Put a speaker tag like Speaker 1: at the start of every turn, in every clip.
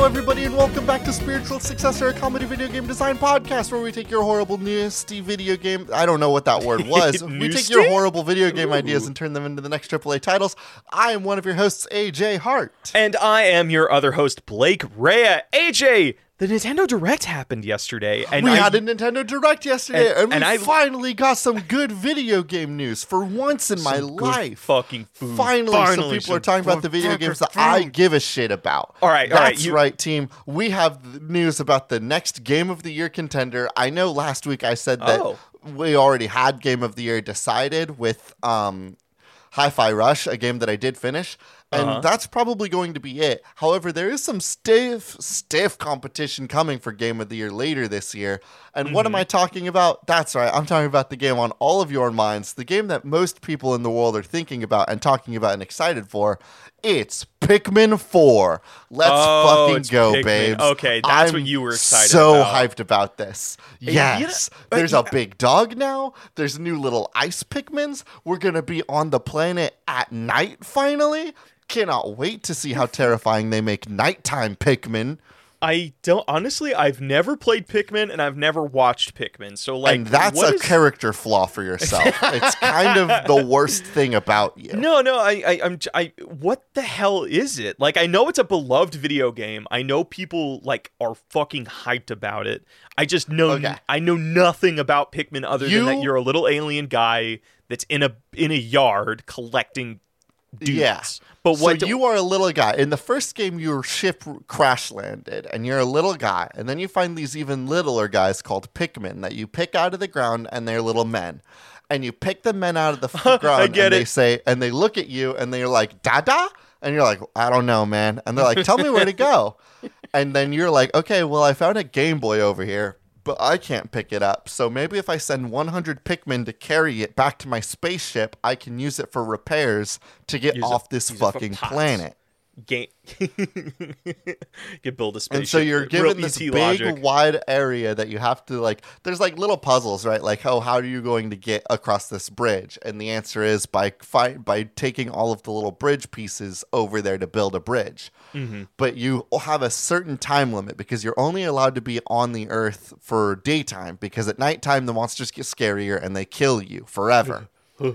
Speaker 1: Hello, everybody, and welcome back to Spiritual Successor, a comedy video game design podcast where we take your horrible, nasty video game. I don't know what that word was. we take your horrible video game ideas and turn them into the next AAA titles. I am one of your hosts, AJ Hart.
Speaker 2: And I am your other host, Blake Rea. AJ, the Nintendo Direct happened yesterday, and
Speaker 1: we
Speaker 2: I,
Speaker 1: had a Nintendo Direct yesterday, and,
Speaker 2: And-
Speaker 1: we
Speaker 2: and I-
Speaker 1: finally got some good video game news for once in my
Speaker 2: Some
Speaker 1: life.
Speaker 2: fucking food.
Speaker 1: Finally, some
Speaker 2: Finally,
Speaker 1: people are talking about the video games that
Speaker 2: food.
Speaker 1: I give a shit about.
Speaker 2: All right, all
Speaker 1: that's
Speaker 2: right, you-
Speaker 1: right, team. We have news about the next Game of the Year contender. I know last week I said that
Speaker 2: Oh.
Speaker 1: we already had Game of the Year decided with um, Hi-Fi Rush, a game that I did finish. And
Speaker 2: Uh-huh.
Speaker 1: that's probably going to be it. However, there is some stiff, stiff competition coming for Game of the Year later this year. And what am I talking about? That's right. I'm talking about the game on all of your minds, the game that most people in the world are thinking about and talking about and excited for. It's Pikmin 4. Let's
Speaker 2: Oh,
Speaker 1: fucking go,
Speaker 2: Pikmin.
Speaker 1: babes.
Speaker 2: Okay, that's
Speaker 1: I'm
Speaker 2: what you were excited about.
Speaker 1: so
Speaker 2: about.
Speaker 1: hyped about this. Yes.
Speaker 2: uh,
Speaker 1: There's a big dog now. There's new little ice Pikmins. We're going to be on the planet at night finally. Cannot wait to see how terrifying they make nighttime Pikmin.
Speaker 2: I don't honestly. I've never played Pikmin, and I've never watched Pikmin. So, like,
Speaker 1: and that's a
Speaker 2: is-
Speaker 1: character flaw for yourself. it's kind of the worst thing about you.
Speaker 2: No, no, I, I, I'm, I. What the hell is it? Like, I know it's a beloved video game. I know people like are fucking hyped about it. I just know,
Speaker 1: Okay.
Speaker 2: I know nothing about Pikmin other
Speaker 1: You-
Speaker 2: than that you're a little alien guy that's in a in a yard collecting dudes.
Speaker 1: Yeah.
Speaker 2: But
Speaker 1: so
Speaker 2: what do-
Speaker 1: you are a little guy. In the first game, your ship crash landed, and you're a little guy. And then you find these even littler guys called Pikmin that you pick out of the ground, and they're little men. And you pick the men out of the ground,
Speaker 2: get
Speaker 1: and they
Speaker 2: it.
Speaker 1: say, and they look at you, and they're like, "Dada," and you're like, "I don't know, man." And they're like, "Tell me where to go." And then you're like, "Okay, well, I found a Game Boy over here." But I can't pick it up. So maybe if I send 100 Pikmin to carry it back to my spaceship, I can use it for repairs to get
Speaker 2: Use
Speaker 1: off this
Speaker 2: it for
Speaker 1: fucking planet.
Speaker 2: Game. you build a spaceship.
Speaker 1: And so you're given this big,
Speaker 2: logic.
Speaker 1: wide area that you have to like. There's like little puzzles, right? Like, oh, how are you going to get across this bridge? And the answer is by fi- by taking all of the little bridge pieces over there to build a bridge.
Speaker 2: Mm-hmm.
Speaker 1: But you have a certain time limit because you're only allowed to be on the Earth for daytime. Because at nighttime the monsters get scarier and they kill you forever.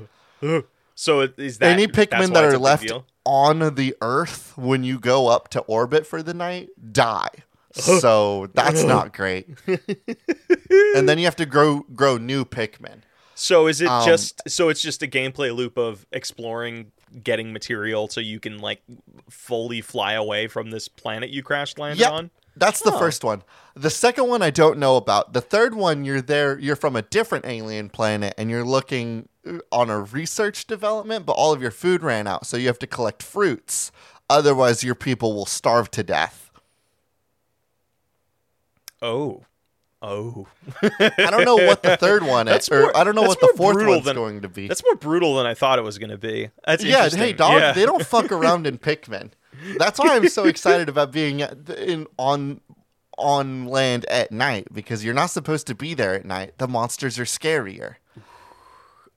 Speaker 2: So is that
Speaker 1: Any Pikmin that are left
Speaker 2: deal?
Speaker 1: On the Earth when you go up to orbit for the night die. So that's not great. and then you have to grow grow new Pikmin.
Speaker 2: So is it
Speaker 1: Um,
Speaker 2: just so it's just a gameplay loop of exploring, getting material so you can like fully fly away from this planet you crash landed
Speaker 1: Yep.
Speaker 2: on?
Speaker 1: That's the
Speaker 2: Oh.
Speaker 1: first one. The second one I don't know about. The third one you're there you're from a different alien planet and you're looking uh, on a research development, but all of your food ran out, so you have to collect fruits. Otherwise your people will starve to death.
Speaker 2: Oh. Oh.
Speaker 1: I don't know what the third one
Speaker 2: That's
Speaker 1: is, or I don't know what the fourth
Speaker 2: brutal
Speaker 1: one's
Speaker 2: than-
Speaker 1: going to be.
Speaker 2: That's more brutal than I thought it was going to be. That's
Speaker 1: yeah,
Speaker 2: interesting.
Speaker 1: hey dog,
Speaker 2: Yeah.
Speaker 1: they don't fuck around in Pikmin. That's why I'm so excited about being in on on land at night because you're not supposed to be there at night. The monsters are scarier.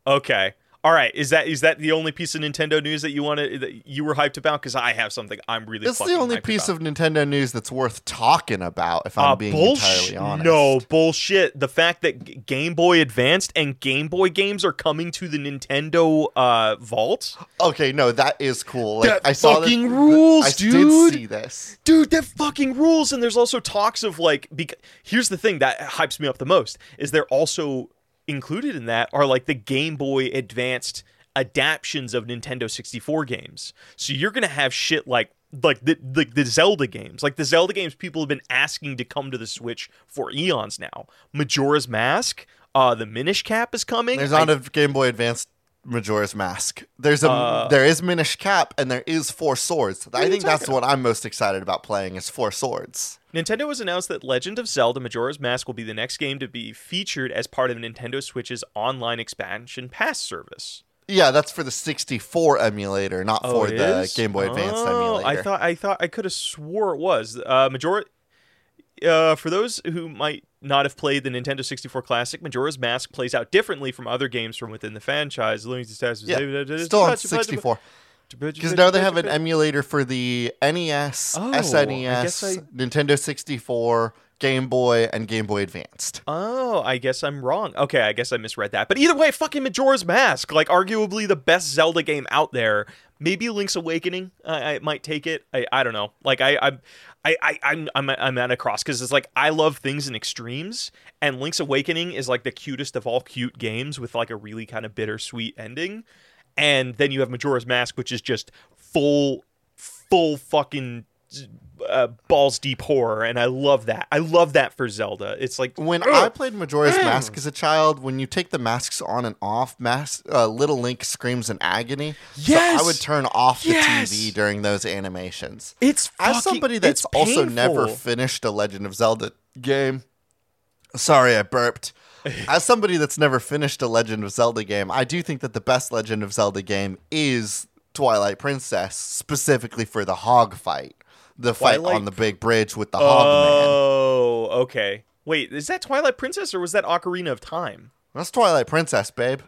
Speaker 2: Okay. All right. Is that is that the only piece of Nintendo news that you wanted that you were hyped about? Because I have something I'm really.
Speaker 1: It's the only piece
Speaker 2: about.
Speaker 1: of Nintendo news that's worth talking about. If I'm
Speaker 2: Uh,
Speaker 1: being
Speaker 2: bullshit.
Speaker 1: entirely honest,
Speaker 2: No bullshit. The fact that Game Boy Advanced and Game Boy games are coming to the Nintendo uh, vault,
Speaker 1: Okay, no, that is cool. Like
Speaker 2: That
Speaker 1: I saw
Speaker 2: fucking
Speaker 1: that,
Speaker 2: rules,
Speaker 1: I
Speaker 2: dude.
Speaker 1: did see this.
Speaker 2: dude. That fucking rules. And there's also talks of like. Bec- Here's the thing that hypes me up the most is they're also included in that are like the Game Boy Advanced adaptions of Nintendo 64 games. So you're gonna have shit like like the, the the Zelda games, like the Zelda games people have been asking to come to the Switch for eons now. Majora's Mask, uh, the Minish Cap is coming.
Speaker 1: There's not a Game Boy Advanced Majora's Mask. There's a
Speaker 2: Uh,
Speaker 1: there is Minish Cap and there is Four Swords. I think that's
Speaker 2: talking
Speaker 1: what I'm most excited about playing is Four Swords.
Speaker 2: Nintendo has announced that Legend of Zelda Majora's Mask will be the next game to be featured as part of Nintendo Switch's online expansion pass service.
Speaker 1: Yeah, that's for the 64 emulator, not
Speaker 2: Oh,
Speaker 1: for the
Speaker 2: is?
Speaker 1: Game Boy Advanced
Speaker 2: Oh,
Speaker 1: emulator.
Speaker 2: I thought I thought I could have swore it was. Uh Majora uh, for those who might not have played the Nintendo 64 Classic, Majora's Mask plays out differently from other games from within the franchise.
Speaker 1: Yeah, Still on 64. Because now they have an emulator for the NES,
Speaker 2: Oh,
Speaker 1: SNES,
Speaker 2: I-
Speaker 1: Nintendo 64, Game Boy, and Game Boy Advanced.
Speaker 2: Oh, I guess I'm wrong. Okay, I guess I misread that. But either way, fucking Majora's Mask, like arguably the best Zelda game out there. Maybe Link's Awakening, I, I might take it. I, I don't know. Like I I I, I I'm I'm I'm at a cross because it's like I love things in extremes, and Link's Awakening is like the cutest of all cute games with like a really kind of bittersweet ending. And then you have Majora's Mask, which is just full full fucking uh, balls deep horror, and I love that. I love that for Zelda. It's like
Speaker 1: When
Speaker 2: ugh.
Speaker 1: I played Majora's
Speaker 2: Mm.
Speaker 1: Mask as a child, when you take the masks on and off, mask, uh, little Link screams in agony.
Speaker 2: Yes!
Speaker 1: So I would turn off the
Speaker 2: Yes!
Speaker 1: TV during those animations.
Speaker 2: It's
Speaker 1: As somebody that's also never finished a Legend of Zelda game, sorry, I burped. As somebody that's never finished a Legend of Zelda game, I do think that the best Legend of Zelda game is Twilight Princess, specifically for the hog fight. The fight on the big bridge with the hog man.
Speaker 2: Oh, okay. Wait, is that Twilight Princess or was that Ocarina of Time?
Speaker 1: That's Twilight Princess, babe.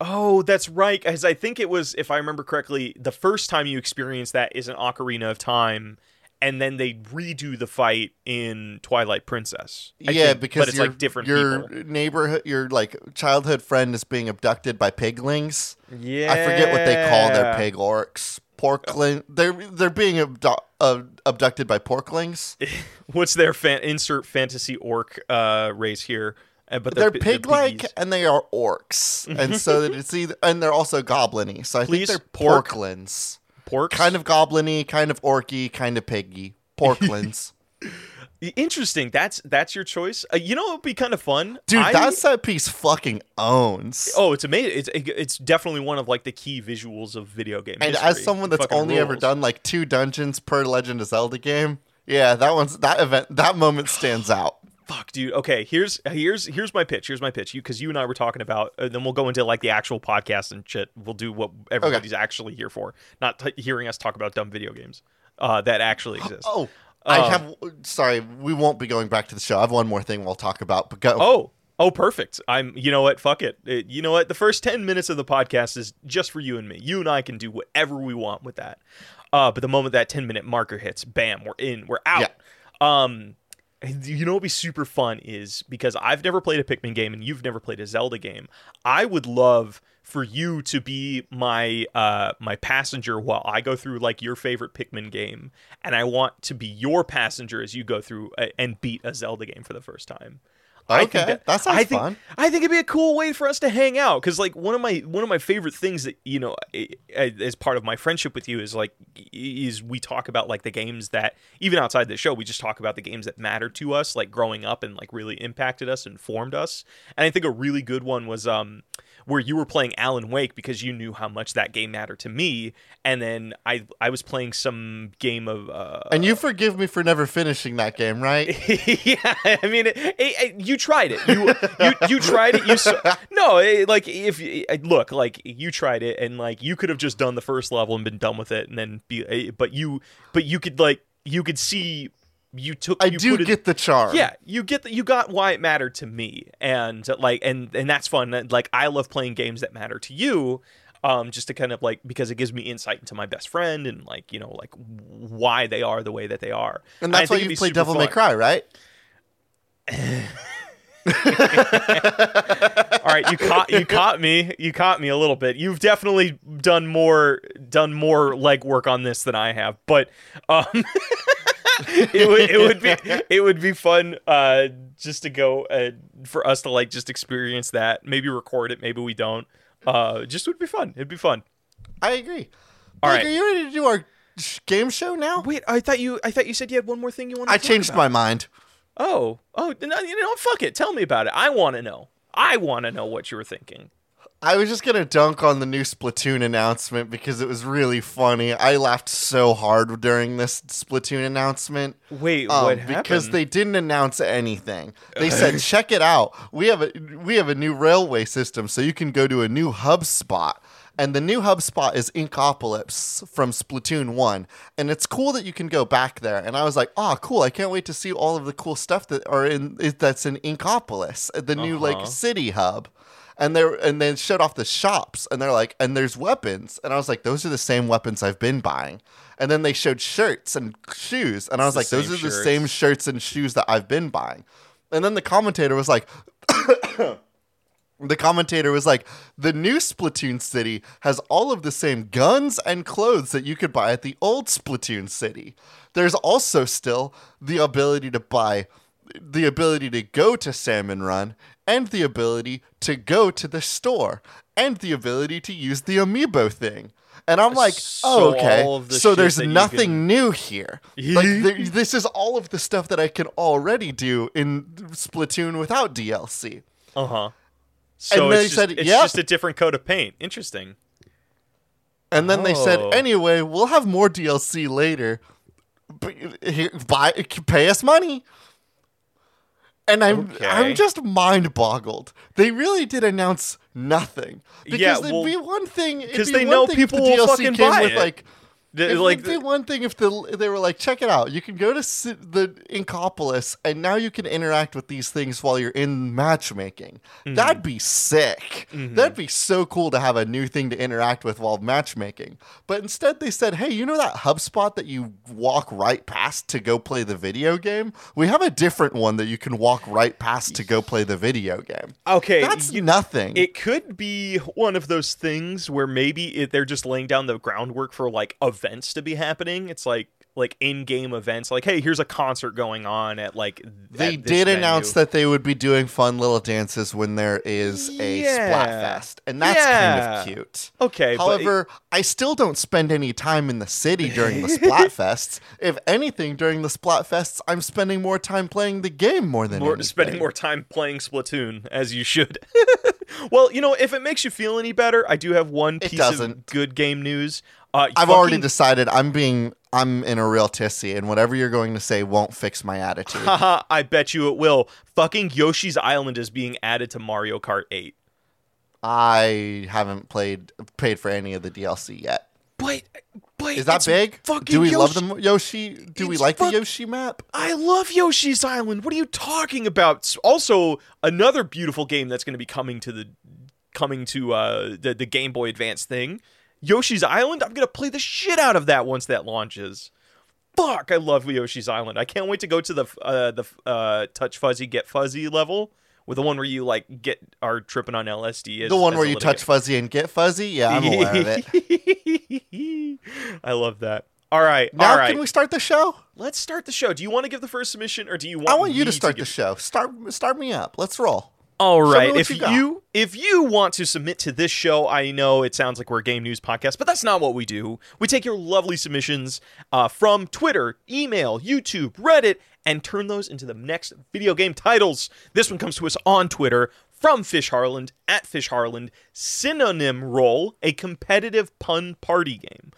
Speaker 2: Oh, that's right. Because I think it was, if I remember correctly, the first time you experience that is an Ocarina of Time, and then they redo the fight in Twilight Princess. I
Speaker 1: yeah,
Speaker 2: think,
Speaker 1: because
Speaker 2: but it's
Speaker 1: your,
Speaker 2: like different
Speaker 1: your
Speaker 2: people.
Speaker 1: neighborhood, your like childhood friend is being abducted by piglings.
Speaker 2: Yeah,
Speaker 1: I forget what they call their pig orcs. Porkling. They're they're being abdu- uh, abducted by porklings.
Speaker 2: What's their fan- insert fantasy orc uh, race here? Uh, but
Speaker 1: They're
Speaker 2: they're
Speaker 1: pig-like
Speaker 2: piggies.
Speaker 1: and they are orcs, and so that it's either and they're also gobliny. So I
Speaker 2: Please,
Speaker 1: think they're
Speaker 2: pork.
Speaker 1: porklins.
Speaker 2: Porks.
Speaker 1: Kind of gobliny, kind of orky, kind of piggy. Porklins.
Speaker 2: interesting. That's that's your choice. Uh, you know, it would be kind of fun,
Speaker 1: Dude,
Speaker 2: I-
Speaker 1: that set piece fucking owns.
Speaker 2: Oh, it's amazing! It's it's definitely one of like the key visuals of video game.
Speaker 1: And
Speaker 2: history.
Speaker 1: as someone that's
Speaker 2: Fucking
Speaker 1: only ever done like two dungeons per Legend of Zelda game, yeah, that one's that event that moment stands out.
Speaker 2: Fuck, dude. Okay, here's here's here's my pitch. Here's my pitch. You because you and I were talking about. Uh, then we'll go into like the actual podcast and shit. We'll do what everybody's actually here for, not t- hearing us talk about dumb video games uh, that actually exist.
Speaker 1: Oh, I
Speaker 2: Um,
Speaker 1: have. Sorry, we won't be going back to the show. I have one more thing we'll talk about. But go.
Speaker 2: Oh, oh, perfect. I'm. You know what? Fuck it. It- You know what? The first ten minutes of the podcast is just for you and me. You and I can do whatever we want with that. Uh, but the moment that ten minute marker hits, bam, we're in. We're out. Um, you know what'd be super fun is because I've never played a Pikmin game and you've never played a Zelda game. I would love for you to be my uh my passenger while I go through like your favorite Pikmin game, and I want to be your passenger as you go through a, and beat a Zelda game for the first time. I think
Speaker 1: Okay, that sounds
Speaker 2: I think,
Speaker 1: fun.
Speaker 2: I think it'd be a cool way for us to hang out because, like, one of my one of my favorite things that you know, as part of my friendship with you is like, is we talk about like the games that even outside the show, we just talk about the games that matter to us, like growing up and like really impacted us and formed us. And I think a really good one was um where you were playing Alan Wake because you knew how much that game mattered to me, and then I I was playing some game of uh,
Speaker 1: And you forgive me for never finishing that game, right?
Speaker 2: yeah, I mean, it, it- it- you tried it. You you, you tried it. You saw, no, it, like if uh, look, like you tried it, and like you could have just done the first level and been done with it, and then be. uh, But you, but you could like you could see you took.
Speaker 1: I
Speaker 2: you
Speaker 1: do
Speaker 2: put it-
Speaker 1: get the charm.
Speaker 2: yeah, you get the, you got why it mattered to me, and like and and that's fun. Like I love playing games that matter to you, um, just to kind of like because it gives me insight into my best friend and like you know like why they are the way that they are.
Speaker 1: And that's why you play Devil May. Cry, right?
Speaker 2: All right, you caught you caught me. You caught me a little bit. You've definitely done more done more legwork on this than I have, but um, it would it would be it would be fun uh, just to go uh, for us to like just experience that. Maybe record it. Maybe we don't. Uh, just would be fun. It'd be fun.
Speaker 1: I agree.
Speaker 2: All
Speaker 1: Blake,
Speaker 2: right.
Speaker 1: Are you ready to do our game show now?
Speaker 2: Wait, I thought you I thought you said you had one more thing you wanted.
Speaker 1: I
Speaker 2: to talk
Speaker 1: changed
Speaker 2: about.
Speaker 1: my mind.
Speaker 2: Oh, oh, no, you know, fuck it. Tell me about it. I want to know. I want to know what you were thinking.
Speaker 1: I was just gonna dunk on the new Splatoon announcement because it was really funny. I laughed so hard during this Splatoon announcement.
Speaker 2: Wait,
Speaker 1: um,
Speaker 2: what happened?
Speaker 1: because they didn't announce anything. They said, "Check it out. We have a we have a new railway system, so you can go to a new hub spot." And the new hub spot is Inkopolis from Splatoon One, and it's cool that you can go back there. And I was like, "Oh, cool! I can't wait to see all of the cool stuff that are in is- that's in Inkopolis, the new
Speaker 2: Uh-huh.
Speaker 1: like city hub." and they and then showed off the shops, and they're like, and there's weapons, and I was like, those are the same weapons I've been buying. And then they showed shirts and shoes, and I was like, those are the same shirts and shoes that I've been buying. And then the commentator was like, the commentator was like, the new Splatoon City has all of the same guns and clothes that you could buy at the old Splatoon City. There's also still the ability to buy, the ability to go to Salmon Run, and the ability to go to the store, and the ability to use the amiibo thing. And I'm like,
Speaker 2: So
Speaker 1: oh, okay.
Speaker 2: the
Speaker 1: So there's nothing
Speaker 2: can-
Speaker 1: new here. Like, there, this is all of the stuff that I can already do in Splatoon without DLC.
Speaker 2: Uh huh. So
Speaker 1: And they
Speaker 2: just,
Speaker 1: said,
Speaker 2: it's
Speaker 1: "Yep."
Speaker 2: just a different coat of paint. Interesting.
Speaker 1: And then they said,
Speaker 2: Oh.
Speaker 1: anyway, we'll have more DLC later. Buy, pay us money. And I'm
Speaker 2: Okay.
Speaker 1: I'm just mind boggled. They really did announce nothing because
Speaker 2: Yeah,
Speaker 1: it'd be one thing it'd
Speaker 2: 'cause
Speaker 1: be
Speaker 2: they know people
Speaker 1: the
Speaker 2: will
Speaker 1: DLC
Speaker 2: fucking
Speaker 1: came
Speaker 2: buy
Speaker 1: with
Speaker 2: it.
Speaker 1: like it
Speaker 2: like
Speaker 1: would be one thing if the they were like, check it out. You can go to the Inkopolis, and now you can interact with these things while you're in matchmaking.
Speaker 2: Mm-hmm.
Speaker 1: That'd be sick. That'd be so cool to have a new thing to interact with while matchmaking. But instead, they said, hey, you know that hub spot that you walk right past to go play the video game? We have a different one that you can walk right past to go play the video game.
Speaker 2: okay,
Speaker 1: That's
Speaker 2: you-
Speaker 1: nothing.
Speaker 2: It could be one of those things where maybe it, they're just laying down the groundwork for like events to be happening. It's like like in-game events. Like, hey, here's a concert going on at like.
Speaker 1: They
Speaker 2: at
Speaker 1: did announce that they would be doing fun little dances when there is a
Speaker 2: Yeah.
Speaker 1: Splatfest, and that's
Speaker 2: Yeah.
Speaker 1: kind of cute.
Speaker 2: Okay, but it-
Speaker 1: However, I still don't spend any time in the city during the Splatfests. if anything, during the Splatfests, I'm spending more time playing the game more than
Speaker 2: more,
Speaker 1: anything.
Speaker 2: spending more time playing Splatoon as you should. well, you know, if it makes you feel any better, I do have one piece of good game news. Uh,
Speaker 1: I've already decided I'm being I'm in a real tissy, and whatever you're going to say won't fix my attitude.
Speaker 2: Haha, I bet you it will. Fucking Yoshi's Island is being added to Mario Kart 8.
Speaker 1: I haven't played paid for any of the DLC yet.
Speaker 2: But, but
Speaker 1: Is that big?
Speaker 2: Fucking
Speaker 1: Do we love the Yoshi? Do we
Speaker 2: It's
Speaker 1: like
Speaker 2: fuck-
Speaker 1: the Yoshi map?
Speaker 2: I love Yoshi's Island. What are you talking about? Also, another beautiful game that's going to be coming to the coming to uh, the the Game Boy Advance thing. Yoshi's Island. I'm going to play the shit out of that once that launches. Fuck, I love Yoshi's Island. I can't wait to go to the uh, the uh, touch fuzzy get fuzzy level with the one where you like get are tripping on LSD. As,
Speaker 1: The one where you touch fuzzy and get fuzzy? Yeah, I'm aware of it.
Speaker 2: I love that. All right,
Speaker 1: Now
Speaker 2: all right.
Speaker 1: can we start the show?
Speaker 2: Let's start the show. Do you want to give the first submission, or do you want?
Speaker 1: I want you to start
Speaker 2: give-
Speaker 1: the show. Start start me up. Let's roll.
Speaker 2: All right. If
Speaker 1: you
Speaker 2: you, if you want to submit to this show, I know it sounds like we're a game news podcast, but that's not what we do. We take your lovely submissions uh, from Twitter, email, YouTube, Reddit, and turn those into the next video game titles. This one comes to us on Twitter from Fish Harland at Fish Harland. Synonym Roll, a competitive pun party game.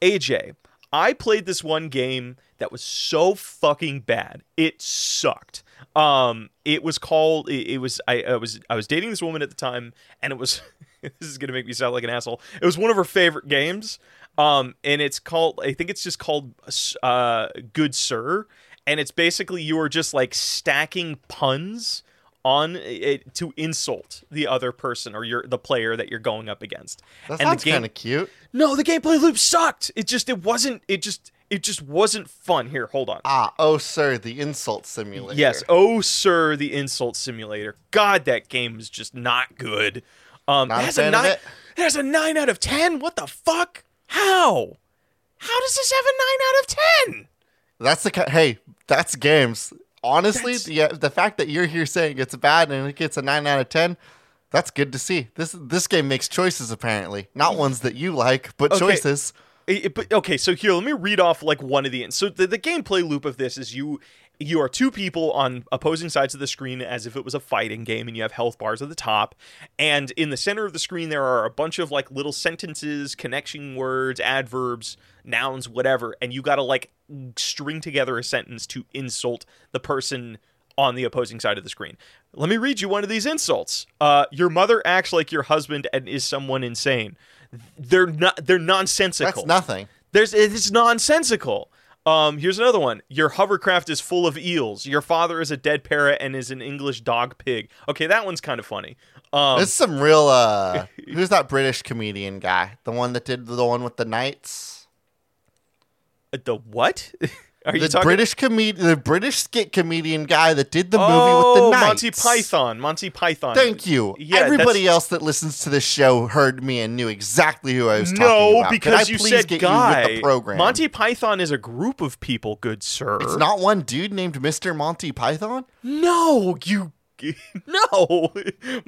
Speaker 2: AJ, I played this one game that was so fucking bad. It sucked. Um, it was called. It, it was. I, I was. I was dating this woman at the time, and it was. this is gonna make me sound like an asshole. It was one of her favorite games. Um, and it's called. I think it's just called. Uh, Good Sir, and it's basically you are just like stacking puns on it to insult the other person or your the player that you're going up against.
Speaker 1: That
Speaker 2: and
Speaker 1: sounds kind of cute.
Speaker 2: no, the gameplay loop sucked. It just it wasn't it just it just wasn't fun. Here, hold on.
Speaker 1: Ah, oh sir, the insult simulator.
Speaker 2: Yes, oh sir, the insult simulator. God, that game is just not good. Um,
Speaker 1: Not
Speaker 2: it
Speaker 1: a
Speaker 2: has
Speaker 1: fan
Speaker 2: a
Speaker 1: of
Speaker 2: nine.
Speaker 1: it?
Speaker 2: It has a nine out of ten. What the fuck? How? How does this have a nine out of ten?
Speaker 1: That's the hey, that's games. Honestly,
Speaker 2: That's-
Speaker 1: the, the fact that you're here saying it's bad and it gets a nine out of ten, that's good to see. This this game makes choices apparently, not mm. ones that you like, but
Speaker 2: Okay.
Speaker 1: choices.
Speaker 2: It- it- but okay, so here, let me read off like one of the. So the, the gameplay loop of this is you you are two people on opposing sides of the screen as if it was a fighting game, and you have health bars at the top, and in the center of the screen there are a bunch of like little sentences, connection words, adverbs, nouns, whatever, and you got to like string together a sentence to insult the person on the opposing side of the screen. Let me read you one of these insults. Uh, your mother acts like your husband and is someone insane. They're not. They're nonsensical.
Speaker 1: That's nothing.
Speaker 2: There's it's nonsensical. Um, here's another one. Your hovercraft is full of eels. Your father is a dead parrot and is an English dog pig. Okay, that one's kind of funny. Um,
Speaker 1: This is some real. uh Who's that British comedian guy? The one that did the one with the knights.
Speaker 2: The what? Are you
Speaker 1: The
Speaker 2: talking?
Speaker 1: British comedian, the British skit comedian guy that did the movie
Speaker 2: oh,
Speaker 1: with the oh, knights.
Speaker 2: Monty Python. Monty Python.
Speaker 1: Thank you.
Speaker 2: Yeah,
Speaker 1: Everybody
Speaker 2: that's-
Speaker 1: else that listens to this show heard me and knew exactly who I was talking
Speaker 2: No,
Speaker 1: about. Could
Speaker 2: because
Speaker 1: I
Speaker 2: you said guy.
Speaker 1: you the program?
Speaker 2: Monty Python is a group of people, good sir.
Speaker 1: It's not one dude named Mr. Monty Python.
Speaker 2: No, you. No.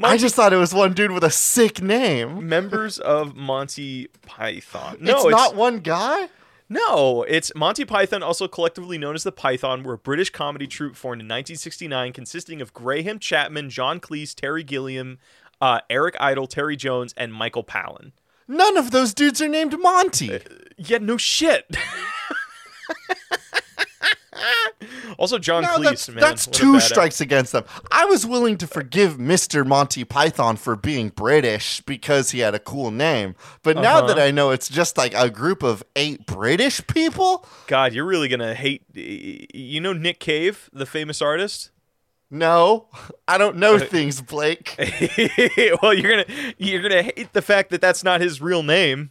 Speaker 1: I just thought it was one dude with a sick name.
Speaker 2: members of Monty Python. No,
Speaker 1: it's, not one guy.
Speaker 2: No, it's Monty Python, also collectively known as the Python, were a British comedy troupe formed in 1969, consisting of Graham Chapman, John Cleese, Terry Gilliam, uh, Eric Idle, Terry Jones, and Michael Palin.
Speaker 1: None of those dudes are named Monty.
Speaker 2: Yeah, no shit. also, John
Speaker 1: No,
Speaker 2: Cleese,
Speaker 1: that's,
Speaker 2: man.
Speaker 1: that's
Speaker 2: what
Speaker 1: two strikes against them. I was willing to forgive Mr. Monty Python for being British because he had a cool name. But now
Speaker 2: Uh-huh.
Speaker 1: that I know it's just like a group of eight British people,
Speaker 2: God, you're really gonna hate. You know Nick Cave, the famous artist.
Speaker 1: no, I don't know things, Blake.
Speaker 2: well, you're gonna you're gonna hate the fact that that's not his real name.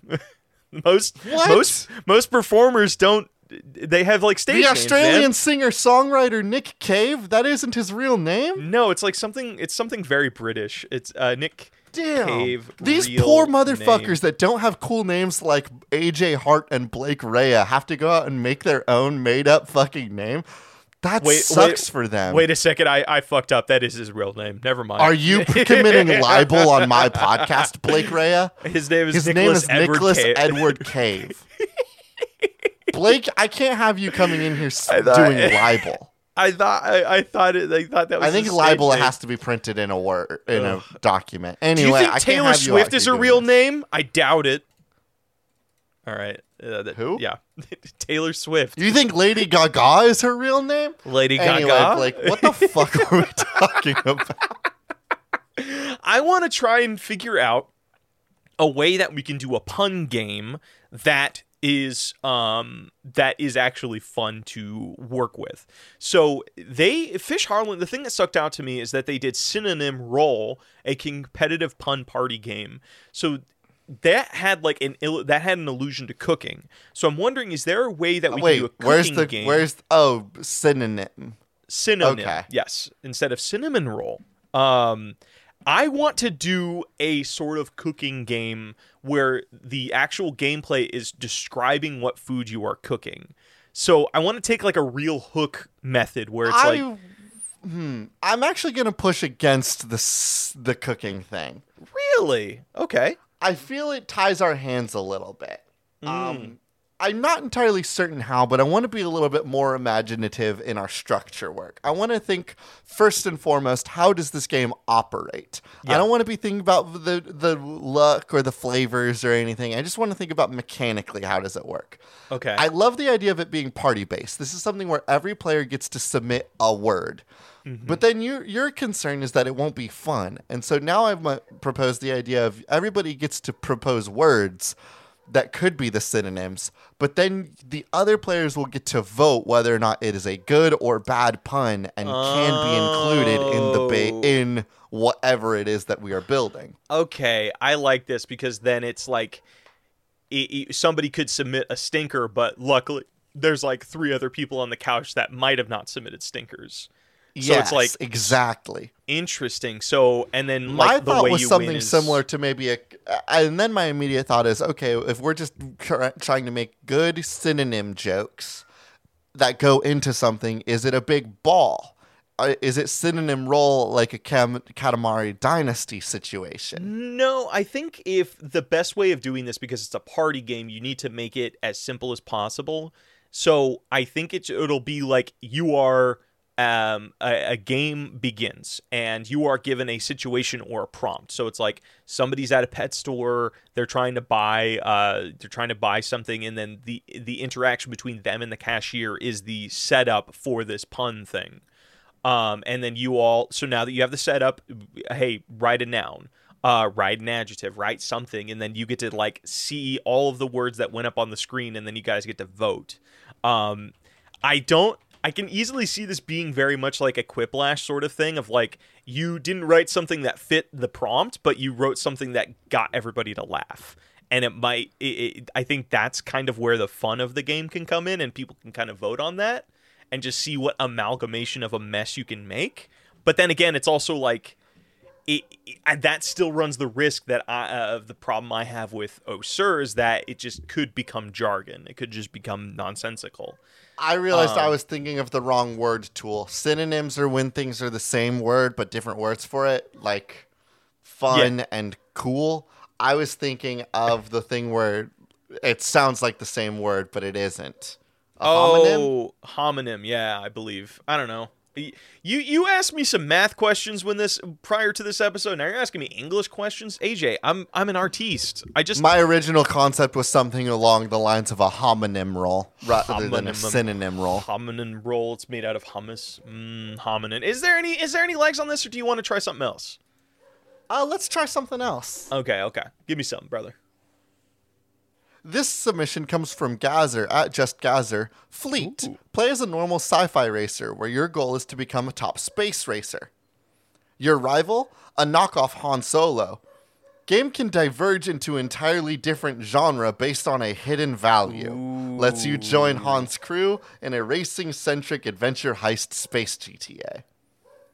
Speaker 2: most
Speaker 1: What?
Speaker 2: most most performers don't. They have like stage
Speaker 1: The Australian singer songwriter Nick Cave, that isn't his real name?
Speaker 2: No, it's like something. It's something very British. It's uh, Nick
Speaker 1: Damn.
Speaker 2: Cave.
Speaker 1: These poor
Speaker 2: name.
Speaker 1: motherfuckers that don't have cool names like AJ Hart and Blake Rhea have to go out and make their own made up fucking name. That
Speaker 2: Wait,
Speaker 1: sucks
Speaker 2: wait,
Speaker 1: for them.
Speaker 2: Wait a second, I, I fucked up. That is his real name. Never mind.
Speaker 1: Are you committing libel on my podcast, Blake Rhea?
Speaker 2: His name is
Speaker 1: His
Speaker 2: Nicholas
Speaker 1: name is
Speaker 2: Edward
Speaker 1: Nicholas
Speaker 2: Cave.
Speaker 1: Edward Cave. Blake, I can't have you coming in here
Speaker 2: thought-
Speaker 1: doing libel.
Speaker 2: I thought I, I thought it. I thought that was.
Speaker 1: I think libel
Speaker 2: name.
Speaker 1: has to be printed in a word in
Speaker 2: Ugh.
Speaker 1: a document.
Speaker 2: Do
Speaker 1: Anyway,
Speaker 2: you think
Speaker 1: I can't
Speaker 2: Taylor
Speaker 1: have you
Speaker 2: Swift is her real
Speaker 1: this.
Speaker 2: name? I doubt it. All right. Uh, that-
Speaker 1: Who?
Speaker 2: Yeah. Taylor Swift.
Speaker 1: Do you think Lady Gaga is her real name?
Speaker 2: Lady
Speaker 1: Anyway,
Speaker 2: Gaga.
Speaker 1: Blake, what the fuck are we talking about?
Speaker 2: I want to try and figure out a way that we can do a pun game that is um that is actually fun to work with. So they Fish Harlan the thing that stuck out to me is that they did Synonym Roll, a competitive pun party game. So that had like an ill- that had an allusion to cooking. So I'm wondering is there a way that we
Speaker 1: Wait,
Speaker 2: can do a cooking game?
Speaker 1: where's the
Speaker 2: game?
Speaker 1: where's oh synonym?
Speaker 2: synonym.
Speaker 1: Okay.
Speaker 2: Yes, instead of cinnamon roll. Um, I want to do a sort of cooking game where the actual gameplay is describing what food you are cooking. So I want to take like a real hook method where it's
Speaker 1: I
Speaker 2: like
Speaker 1: hmm, I'm actually gonna push against the the cooking thing.
Speaker 2: really okay.
Speaker 1: I feel it ties our hands a little bit.
Speaker 2: Mm.
Speaker 1: Um, I'm not entirely certain how, but I want to be a little bit more imaginative in our structure work. I want to think first and foremost, how does this game operate? I don't want to be thinking about the the luck or the flavors or anything. I just want to think about mechanically how does it work.
Speaker 2: Okay.
Speaker 1: I love the idea of it being party based. This is something where every player gets to submit a word. Mm-hmm. But then your your concern is that it won't be fun, and so now I've proposed the idea of everybody gets to propose words that could be the synonyms, but then the other players will get to vote whether or not it is a good or bad pun and can be included in the
Speaker 2: Oh.
Speaker 1: ba- in whatever it is that we are building.
Speaker 2: okay, I like this because then it's like i i somebody could submit a stinker, but luckily there's like three other people on the couch that might have not submitted stinkers. So
Speaker 1: yes,
Speaker 2: it's like-
Speaker 1: exactly.
Speaker 2: Interesting. So, and then
Speaker 1: my
Speaker 2: like the
Speaker 1: thought
Speaker 2: way
Speaker 1: was something
Speaker 2: is,
Speaker 1: similar to maybe a and then my immediate thought is okay if we're just trying to make good synonym jokes that go into something is it a big ball Uh, is it synonym roll like a Kam- Katamari Damacy situation
Speaker 2: No, I think if the best way of doing this, because it's a party game, you need to make it as simple as possible. So I think it's it'll be like you are um, a, a game begins and you are given a situation or a prompt. So it's like somebody's at a pet store, they're trying to buy uh, they're trying to buy something, and then the the interaction between them and the cashier is the setup for this pun thing. Um, and then you all, so now that you have the setup, hey, write a noun, uh, write an adjective, write something, and then you get to like see all of the words that went up on the screen, and then you guys get to vote. Um, I don't. I can easily see this being very much like a quiplash sort of thing of like you didn't write something that fit the prompt, but you wrote something that got everybody to laugh. And it might. It, it, I think that's kind of where the fun of the game can come in, and people can kind of vote on that and just see what amalgamation of a mess you can make. But then again, it's also like it, it, that still runs the risk that I, uh, of the problem I have with Oh Sir is that it just could become jargon. It could just become nonsensical.
Speaker 1: I realized um, I was thinking of the wrong word tool. Synonyms are when things are the same word but different words for it, like fun yeah. and cool. I was thinking of the thing where it sounds like the same word but it isn't.
Speaker 2: A oh, homonym? homonym. Yeah, I believe. I don't know. You you asked me some math questions when this prior to this episode. Now you're asking me English questions. AJ, I'm I'm an artiste. I just
Speaker 1: my original concept was something along the lines of a homonym roll rather homonym, than a synonym roll.
Speaker 2: Homonym roll. It's made out of hummus. Mm, hominin. Is there any is there any legs on this, or do you want to try something else?
Speaker 1: Uh, let's try something else.
Speaker 2: Okay, okay. Give me something, brother.
Speaker 1: This submission comes from Gazer at Just Gazer. Fleet. Ooh. Play as a normal sci fi racer where your goal is to become a top space racer. Your rival? A knockoff Han Solo. Game can diverge into entirely different genre based on a hidden value. Ooh. Lets you join Han's crew in a racing centric adventure heist space GTA.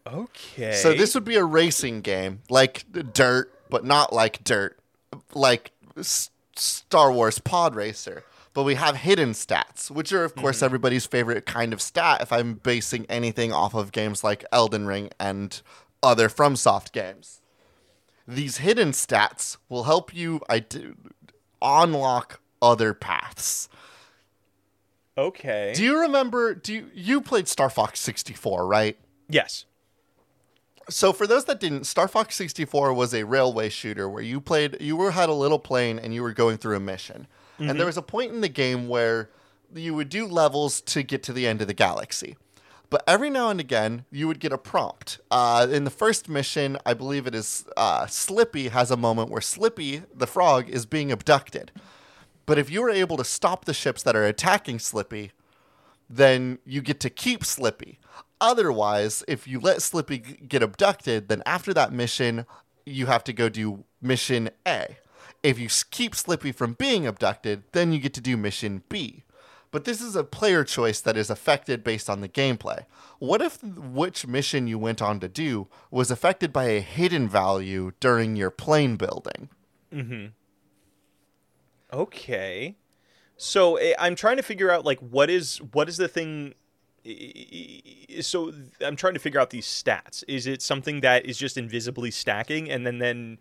Speaker 2: Okay.
Speaker 1: So this would be a racing game, like Dirt, but not like Dirt. Like Star Wars Pod Racer. But we have hidden stats, which are, of course, mm-hmm. everybody's favorite kind of stat if I'm basing anything off of games like Elden Ring and other FromSoft games. These hidden stats will help you unlock other paths.
Speaker 2: Okay.
Speaker 1: Do you remember? Do you, you played Star Fox 64, right?
Speaker 2: Yes.
Speaker 1: So for those that didn't, Star Fox 64 was a railway shooter where you played you were had a little plane and you were going through a mission. Mm-hmm. And there was a point in the game where you would do levels to get to the end of the galaxy. But every now and again, you would get a prompt. Uh, in the first mission, I believe it is uh, Slippy has a moment where Slippy, the frog, is being abducted. But if you were able to stop the ships that are attacking Slippy, then you get to keep Slippy. Otherwise, if you let Slippy get abducted, then after that mission, you have to go do mission A. If you keep Slippy from being abducted, then you get to do mission B. But this is a player choice that is affected based on the gameplay. What if which mission you went on to do was affected by a hidden value during your plane building?
Speaker 2: Mm-hmm. Okay. So eh, I'm trying to figure out like what is what is the thing so I'm trying to figure out these stats. Is it something that is just invisibly stacking, and then then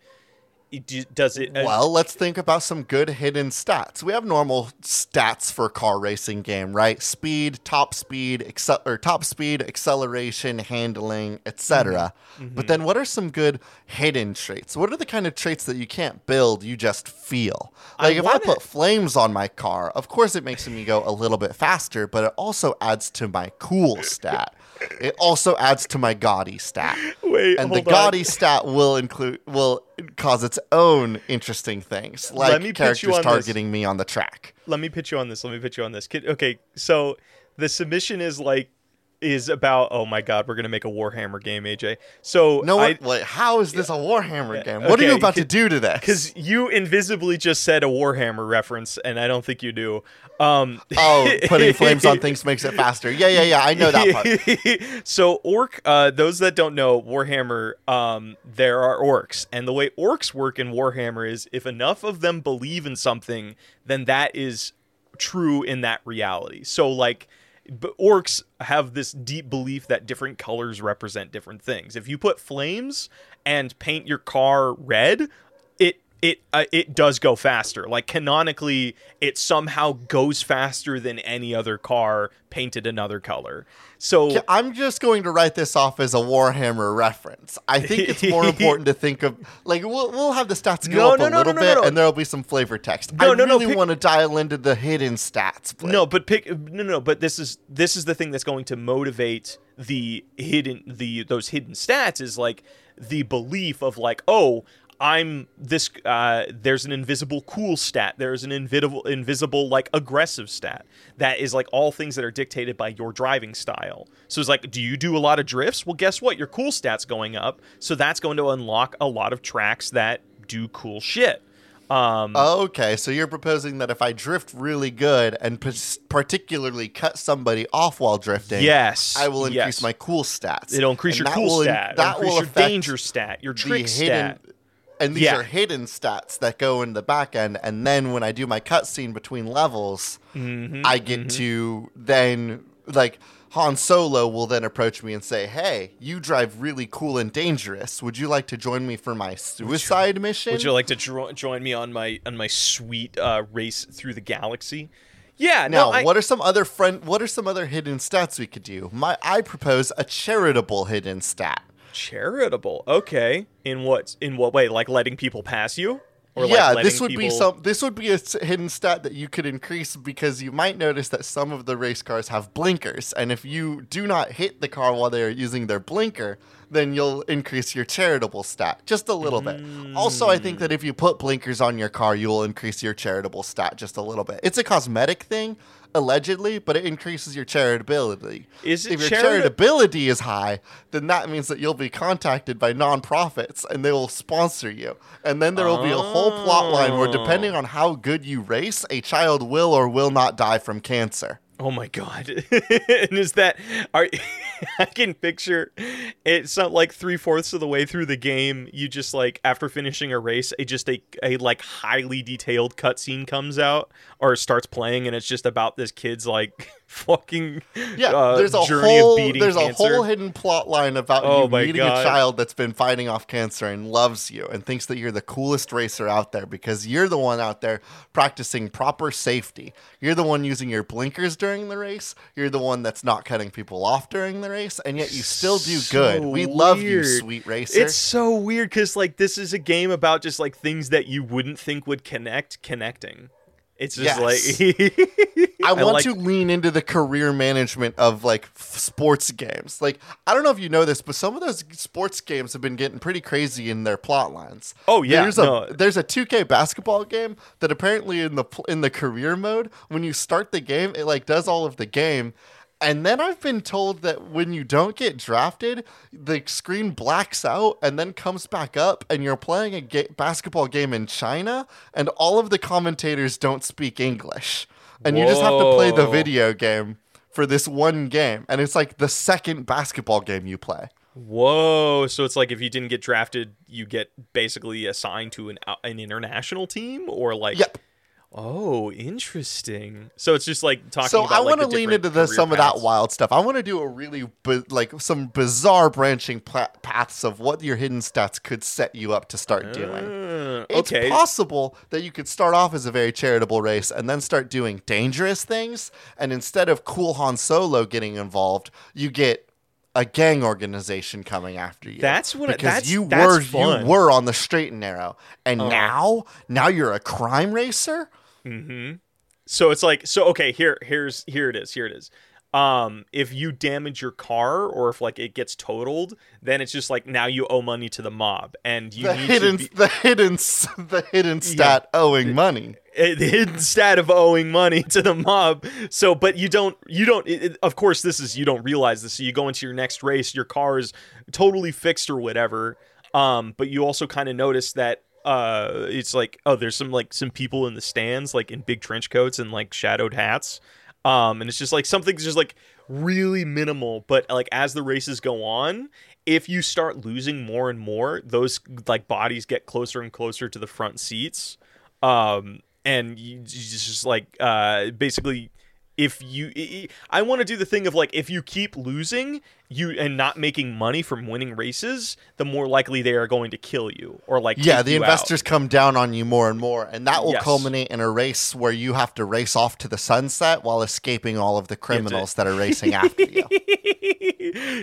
Speaker 2: does it?
Speaker 1: Uh, well, let's think about some good hidden stats. We have normal stats for a car racing game, right? Speed, top speed, excel- or top speed, acceleration, handling, etc. Mm-hmm. But then, what are some good hidden traits? What are the kind of traits that you can't build? You just feel. Like I if I put flames on my car, of course it makes me go a little bit faster, but it also adds to my cool stat. It also adds to my gaudy stat.
Speaker 2: Wait,
Speaker 1: and the gaudy on. stat will include will cause its own interesting things, like characters targeting
Speaker 2: this.
Speaker 1: me on the track.
Speaker 2: Let me pitch you on this. Let me pitch you on this. Okay, so the submission is like is about oh my god we're gonna make a warhammer game aj so
Speaker 1: no I, wait, how is this a warhammer game? What okay, are you about to do to this?
Speaker 2: because you invisibly just said a warhammer reference and i don't think you do. Um
Speaker 1: oh putting flames on things makes it faster. Yeah yeah yeah i know that part.
Speaker 2: So orc uh those that don't know warhammer um there are orcs and the way orcs work in warhammer is if enough of them believe in something then that is true in that reality. So like but orcs have this deep belief that different colors represent different things. If you put flames and paint your car red, it it uh, it does go faster. Like canonically, it somehow goes faster than any other car painted another color. So
Speaker 1: I'm just going to write this off as a Warhammer reference. I think it's more important to think of like we'll, we'll have the stats go no, up no, a no, little bit, and there'll be some flavor text. I really pick, want to dial into the hidden stats.
Speaker 2: But. No, but pick no, no. But this is this is the thing that's going to motivate the hidden the those hidden stats is like the belief of like oh I'm this. Uh, there's an invisible cool stat. There's an invisible, invisible like aggressive stat. That is like all things that are dictated by your driving style. So it's like, do you do a lot of drifts? Well, guess what? Your cool stat's going up. So that's going to unlock a lot of tracks that do cool shit. Um,
Speaker 1: Okay, so you're proposing that if I drift really good and p- particularly cut somebody off while drifting,
Speaker 2: yes,
Speaker 1: I will increase
Speaker 2: yes.
Speaker 1: my cool stats.
Speaker 2: It'll increase
Speaker 1: And
Speaker 2: your cool
Speaker 1: will
Speaker 2: stat. It'll
Speaker 1: that
Speaker 2: increase
Speaker 1: will
Speaker 2: your
Speaker 1: affect
Speaker 2: danger stat. Your trick
Speaker 1: hidden-
Speaker 2: stat.
Speaker 1: And these
Speaker 2: Yeah.
Speaker 1: are hidden stats that go in the back end. And then when I do my cutscene between levels,
Speaker 2: Mm-hmm,
Speaker 1: I get to then like Han Solo will then approach me and say, "Hey, you drive really cool and dangerous. Would you like to join me for my suicide mission?"
Speaker 2: Would you like to dro- join me on my on my sweet uh, race through the galaxy? Yeah.
Speaker 1: now,
Speaker 2: no, I,
Speaker 1: what are some other friend? What are some other hidden stats we could do? My, I propose a charitable hidden stat.
Speaker 2: Charitable. Okay. In what in what way? Like letting people pass you? Or
Speaker 1: yeah,
Speaker 2: like
Speaker 1: this would be some. This would be a hidden stat that you could increase because you might notice that some of the race cars have blinkers, and if you do not hit the car while they are using their blinker, then you'll increase your charitable stat just a little bit. Also, I think that if you put blinkers on your car, you will increase your charitable stat just a little bit. It's a cosmetic thing, allegedly, but it increases your charitability.
Speaker 2: Is it
Speaker 1: if your
Speaker 2: charita-
Speaker 1: charitability is high, then that means that you'll be contacted by nonprofits and they will sponsor you. And then there will be a whole plot line where, depending on how good you race, a child will or will not die from cancer.
Speaker 2: Oh my god! and is that are I can picture it's not like three fourths of the way through the game. You just like after finishing a race, a just a, a like highly detailed cutscene comes out or starts playing, and it's just about this kid's like fucking
Speaker 1: Yeah,
Speaker 2: uh,
Speaker 1: there's a whole there's
Speaker 2: cancer.
Speaker 1: a whole hidden plot line about
Speaker 2: Oh
Speaker 1: you
Speaker 2: my
Speaker 1: meeting
Speaker 2: God.
Speaker 1: a child that's been fighting off cancer and loves you and thinks that you're the coolest racer out there because you're the one out there practicing proper safety. You're the one using your blinkers during the race. You're the one that's not cutting people off during the race, and yet you still do good.
Speaker 2: So
Speaker 1: We love you, sweet racer.
Speaker 2: It's so weird because like this is a game about just like things that you wouldn't think would connect connecting. It's just
Speaker 1: Yes.
Speaker 2: like
Speaker 1: I want
Speaker 2: like-
Speaker 1: to lean into the career management of like f- sports games. Like I don't know if you know this, but some of those sports games have been getting pretty crazy in their plot lines.
Speaker 2: Oh, yeah,
Speaker 1: there's a there's a 2K basketball game that apparently in the in the career mode, when you start the game, it like does all of the game. And then I've been told that when you don't get drafted, the screen blacks out and then comes back up, and you're playing a ga- basketball game in China, and all of the commentators don't speak English. And you just have to play the video game for this one game. And it's like the second basketball game you play.
Speaker 2: Whoa! So it's like if you didn't get drafted, you get basically assigned to an uh, an international team, or like
Speaker 1: yep
Speaker 2: Oh, interesting. So it's just like talking.
Speaker 1: so
Speaker 2: about,
Speaker 1: i
Speaker 2: like,
Speaker 1: want to
Speaker 2: the
Speaker 1: lean into the, some of that wild stuff i want to do a really bi- like some bizarre branching pla- paths of what your hidden stats could set you up to start doing
Speaker 2: Uh,
Speaker 1: It's
Speaker 2: okay.
Speaker 1: possible that you could start off as a very charitable race and then start doing dangerous things. And instead of cool Han Solo getting involved, you get a gang organization coming after you.
Speaker 2: That's what
Speaker 1: because
Speaker 2: that's-
Speaker 1: you
Speaker 2: that's
Speaker 1: were
Speaker 2: fun.
Speaker 1: you were on the straight and narrow, and
Speaker 2: Uh-huh.
Speaker 1: now now you're a crime racer.
Speaker 2: So it's like so okay, here here's here it is. Here it is. Um if you damage your car or if like it gets totaled, then it's just like now you owe money to the mob and you
Speaker 1: The
Speaker 2: need
Speaker 1: hidden
Speaker 2: to be
Speaker 1: the hidden the hidden stat owing money.
Speaker 2: uh, the hidden stat of owing money to the mob. So, but you don't, you don't. It, it- of course, this is you don't realize this. So you go into your next race, your car is totally fixed or whatever. Um, but you also kind of notice that uh, it's like oh, there's some like some people in the stands like in big trench coats and like shadowed hats. Um, and it's just like something's just like really minimal. But like as the races go on, if you start losing more and more, those like bodies get closer and closer to the front seats um and you, just like uh basically if you I want to do the thing of like if you keep losing you and not making money from winning races the more likely they are going to kill you or like
Speaker 1: Yeah, the
Speaker 2: you out.
Speaker 1: investors come down on you more and more, and that will
Speaker 2: Yes.
Speaker 1: culminate in a race where you have to race off to the sunset while escaping all of the criminals that are racing after you.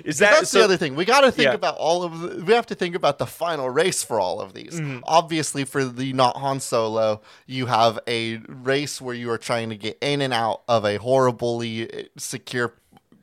Speaker 2: is that
Speaker 1: That's
Speaker 2: so,
Speaker 1: the other thing. We got to think
Speaker 2: Yeah.
Speaker 1: about all of. The, we have to think about the final race for all of these.
Speaker 2: Mm-hmm.
Speaker 1: Obviously, for the not Han Solo, you have a race where you are trying to get in and out of a horribly uh, secure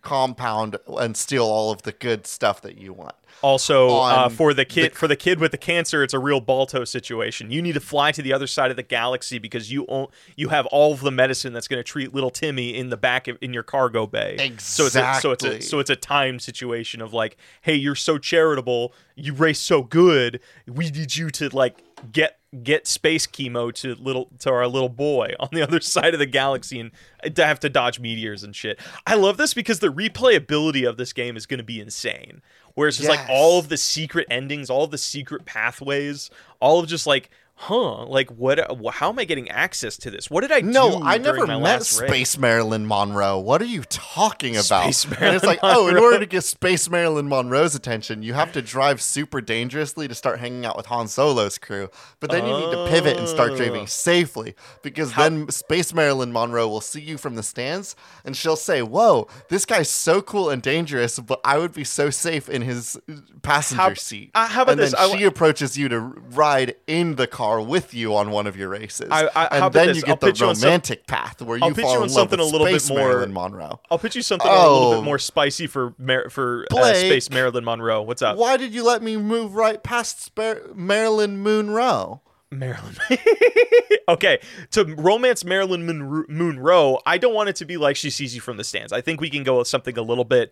Speaker 1: compound and steal all of the good stuff that you want.
Speaker 2: Also, uh, for the kid
Speaker 1: the-
Speaker 2: for the kid with the cancer, it's a real Balto situation. You need to fly to the other side of the galaxy because you own, you have all of the medicine that's going to treat little Timmy in the back of, in your cargo bay. So it's a, so it's a, so it's a timed situation of like, hey, you're so charitable, you race so good, we need you to like get get space chemo to little to our little boy on the other side of the galaxy and to have to dodge meteors and shit. I love this because the replayability of this game is going to be insane. Whereas it's like
Speaker 1: Yes.
Speaker 2: all of the secret endings, all of the secret pathways, all of just like, huh, like what? How am I getting access to this? What did I do?
Speaker 1: No, I never met
Speaker 2: last raid?
Speaker 1: Space Marilyn Monroe. What are you talking about?
Speaker 2: Space marilyn
Speaker 1: and it's like, oh, in order to get Space Marilyn Monroe's attention, you have to drive super dangerously to start hanging out with Han Solo's crew. But then you need to pivot and start
Speaker 2: Oh.
Speaker 1: driving safely because then Space Marilyn Monroe will see you from the stands and she'll say, "Whoa, this guy's so cool and dangerous, but I would be so safe in his passenger
Speaker 2: How-
Speaker 1: seat."
Speaker 2: uh, how about
Speaker 1: and
Speaker 2: this?
Speaker 1: then
Speaker 2: I
Speaker 1: she approaches you to ride in the car with you on one of your races,
Speaker 2: I- I-
Speaker 1: and then you
Speaker 2: I'll
Speaker 1: get the
Speaker 2: pitch you on some-
Speaker 1: romantic path where you
Speaker 2: I'll pitch
Speaker 1: fall
Speaker 2: you
Speaker 1: in
Speaker 2: on
Speaker 1: love
Speaker 2: something
Speaker 1: with
Speaker 2: a little bit more-
Speaker 1: Marilyn Monroe.
Speaker 2: I'll pitch you something a little
Speaker 1: Oh.
Speaker 2: bit more spicy for Mar- for uh, Space Marilyn Monroe. What's up,
Speaker 1: Why did you let me move right past Spar- Marilyn Monroe?
Speaker 2: Marilyn? okay, to romance Marilyn Monro- Monroe, I don't want it to be like she sees you from the stands. I think we can go with something a little bit.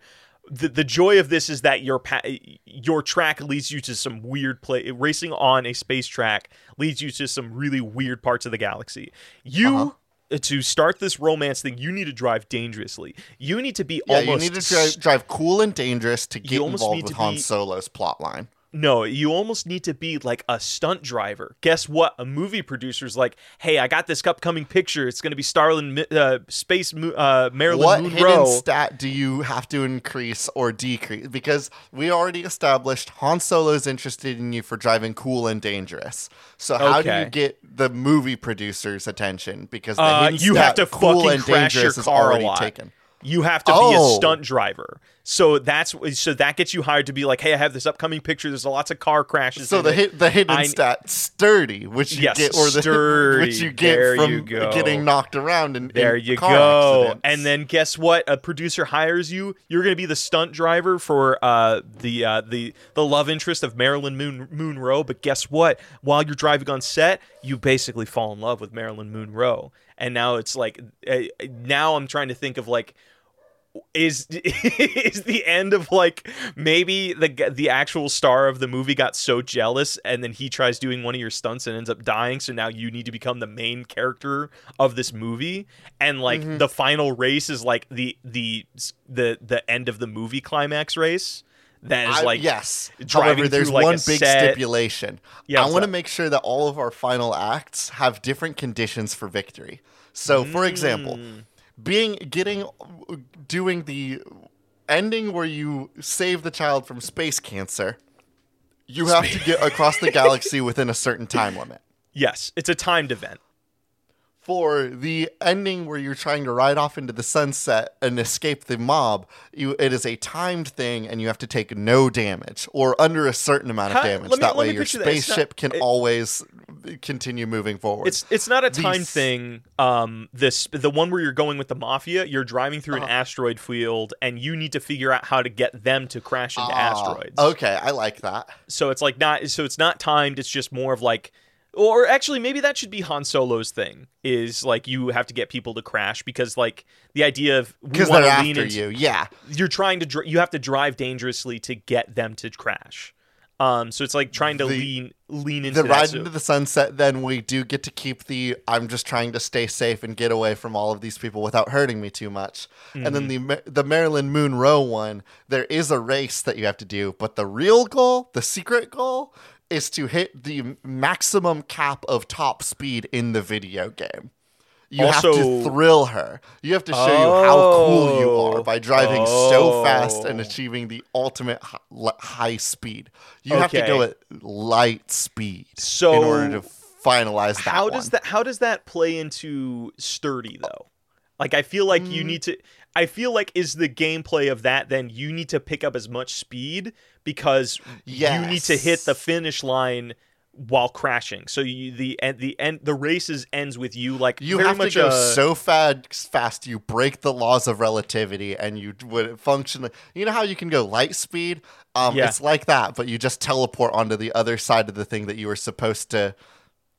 Speaker 2: The, the joy of this is that your pa- your track leads you to some weird play. Racing on a space track leads you to some really weird parts of the galaxy. You
Speaker 1: Uh-huh.
Speaker 2: to start this romance thing, you need to drive dangerously. You need to be
Speaker 1: Yeah,
Speaker 2: almost
Speaker 1: you need to drive, drive cool and dangerous to get involved with Han Solo's plotline.
Speaker 2: No, you almost need to be like a stunt driver. Guess what? A movie producer's like, "Hey, I got this upcoming picture. It's going to be Starlin, uh, Space, uh, Marilyn
Speaker 1: What
Speaker 2: Monroe."
Speaker 1: hidden stat do you have to increase or decrease? Because we already established Han Solo's interested in you for driving cool and dangerous. So how do you get the movie producer's attention? Because the
Speaker 2: Uh, you have to
Speaker 1: cool
Speaker 2: fucking
Speaker 1: and
Speaker 2: crash your car a lot.
Speaker 1: taken.
Speaker 2: You have to be a
Speaker 1: Oh.
Speaker 2: stunt driver. So that's so that gets you hired to be like, "Hey, I have this upcoming picture. There's a lots of car crashes."
Speaker 1: So the hit, the hidden
Speaker 2: I-
Speaker 1: stat sturdy, which you
Speaker 2: Yes,
Speaker 1: get, or the
Speaker 2: sturdy.
Speaker 1: which you get
Speaker 2: There
Speaker 1: from
Speaker 2: you
Speaker 1: getting knocked around in
Speaker 2: There
Speaker 1: in
Speaker 2: you
Speaker 1: car
Speaker 2: go.
Speaker 1: accidents.
Speaker 2: And then guess what? A producer hires you. You're going to be the stunt driver for uh, the uh, the the love interest of Marilyn Moon Monroe. But guess what? While you're driving on set, you basically fall in love with Marilyn Monroe. And now it's like uh, now I'm trying to think of like is is the end of like maybe the the actual star of the movie got so jealous and then he tries doing one of your stunts and ends up dying so now you need to become the main character of this movie and like
Speaker 1: Mm-hmm.
Speaker 2: the final race is like the the the the end of the movie climax race that is
Speaker 1: I-
Speaker 2: like
Speaker 1: yes.
Speaker 2: driving
Speaker 1: However, there's
Speaker 2: like,
Speaker 1: one big
Speaker 2: set.
Speaker 1: stipulation.
Speaker 2: Yeah,
Speaker 1: I want to make sure that all of our final acts have different conditions for victory. So, for example,
Speaker 2: Mm.
Speaker 1: Being getting doing the ending where you save the child from space cancer, you have to get across the galaxy within a certain time limit.
Speaker 2: yes it's a timed event
Speaker 1: For the ending where you're trying to ride off into the sunset and escape the mob, you it is a timed thing and you have to take no damage or under a certain amount of
Speaker 2: How-
Speaker 1: damage.
Speaker 2: me-
Speaker 1: that way your.
Speaker 2: It's not-
Speaker 1: spaceship can
Speaker 2: it-
Speaker 1: always continue moving forward.
Speaker 2: It's it's not a time
Speaker 1: These-
Speaker 2: thing. Um, this the one where you're going with the mafia. You're driving through
Speaker 1: Uh-huh.
Speaker 2: an asteroid field, and you need to figure out how to get them to crash into
Speaker 1: Ah,
Speaker 2: asteroids.
Speaker 1: Okay, I like that.
Speaker 2: So it's like not. So it's not timed. It's just more of like, or actually maybe that should be Han Solo's thing. Is like you have to get people to crash because like the idea of
Speaker 1: Because they're after
Speaker 2: into
Speaker 1: you. Yeah.
Speaker 2: you're trying to dr- you have to drive dangerously to get them to crash. Um, so it's like trying to
Speaker 1: The-
Speaker 2: lean lean into
Speaker 1: The
Speaker 2: that.
Speaker 1: ride
Speaker 2: So-
Speaker 1: into the sunset, then we do get to keep the I'm just trying to stay safe and get away from all of these people without hurting me too much. And
Speaker 2: Mm-hmm.
Speaker 1: then the Ma- the Marilyn Monroe one, there is a race that you have to do, but the real goal, the secret goal, is to hit the maximum cap of top speed in the video game. You have to thrill her. You have to show you how cool you are by driving so fast and
Speaker 2: Oh.
Speaker 1: achieving the ultimate high speed. You have to go at light speed
Speaker 2: So,
Speaker 1: in order to finalize that.
Speaker 2: how
Speaker 1: one.
Speaker 2: does that how does that play into sturdy though like i feel like
Speaker 1: Mm.
Speaker 2: you need to i feel like is the gameplay of that then you need to pick up as much speed because you need to hit the finish line while crashing. So you the end the end the races ends with you like
Speaker 1: You have to go
Speaker 2: a-
Speaker 1: so fast, fast you break the laws of relativity, and you would function. You know how you can go light speed? Um,
Speaker 2: Yeah.
Speaker 1: It's like that, but you just teleport onto the other side of the thing that you were supposed to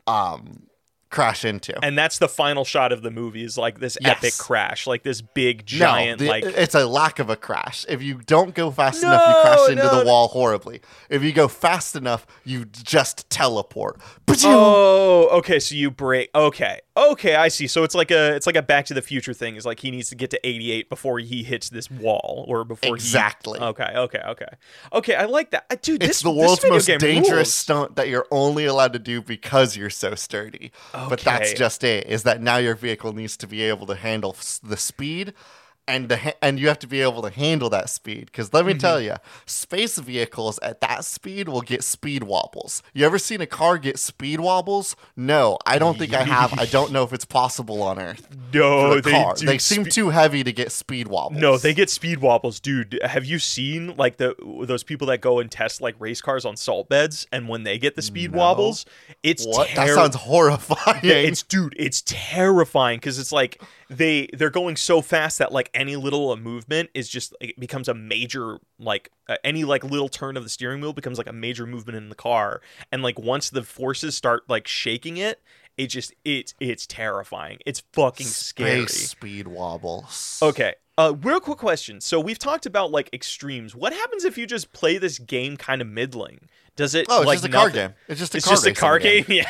Speaker 1: um, crash into.
Speaker 2: and that's the final shot of the movie is like this
Speaker 1: Yes.
Speaker 2: epic crash, like this big
Speaker 1: No,
Speaker 2: giant
Speaker 1: the-
Speaker 2: like
Speaker 1: it's a lack of a crash. If you don't go fast enough, you crash into
Speaker 2: no.
Speaker 1: the wall horribly. If you go fast enough, you just teleport.
Speaker 2: Oh, okay. So you break. Okay, okay. I see. So it's like a it's like a Back to the Future thing. Is like he needs to get to eighty eight before he hits this wall or before
Speaker 1: Exactly.
Speaker 2: He, okay, okay, okay, okay. I like that, Uh, dude.
Speaker 1: it's
Speaker 2: this,
Speaker 1: the world's most dangerous
Speaker 2: rules.
Speaker 1: stunt that you're only allowed to do because you're so sturdy. But that's just it. Is that now your vehicle needs to be able to handle the speed. And the ha- and you have to be able to handle that speed because let me
Speaker 2: Mm-hmm.
Speaker 1: tell you, space vehicles at that speed will get speed wobbles. You ever seen a car get speed wobbles? No, I don't think I have. I don't know if it's possible on Earth.
Speaker 2: No, they
Speaker 1: They seem
Speaker 2: spe-
Speaker 1: too heavy to get speed wobbles.
Speaker 2: No, they get speed wobbles, dude. Have you seen like the those people that go and test like race cars on salt beds, and when they get the speed
Speaker 1: No.
Speaker 2: wobbles, it's
Speaker 1: What? That sounds horrifying.
Speaker 2: Yeah, it's dude, it's terrifying because it's like they they're going so fast that like any little uh, movement is just it becomes a major like uh, any like little turn of the steering wheel becomes like a major movement in the car, and like once the forces start like shaking it, it just it's it's terrifying. It's fucking scary.
Speaker 1: Space speed wobbles.
Speaker 2: Okay. Uh, real quick question. So we've talked about like extremes. What happens if you just play this game kind of middling? Does it?
Speaker 1: Oh, it's
Speaker 2: like,
Speaker 1: just a car game. It's just a
Speaker 2: It's
Speaker 1: car
Speaker 2: just a car game. Yeah.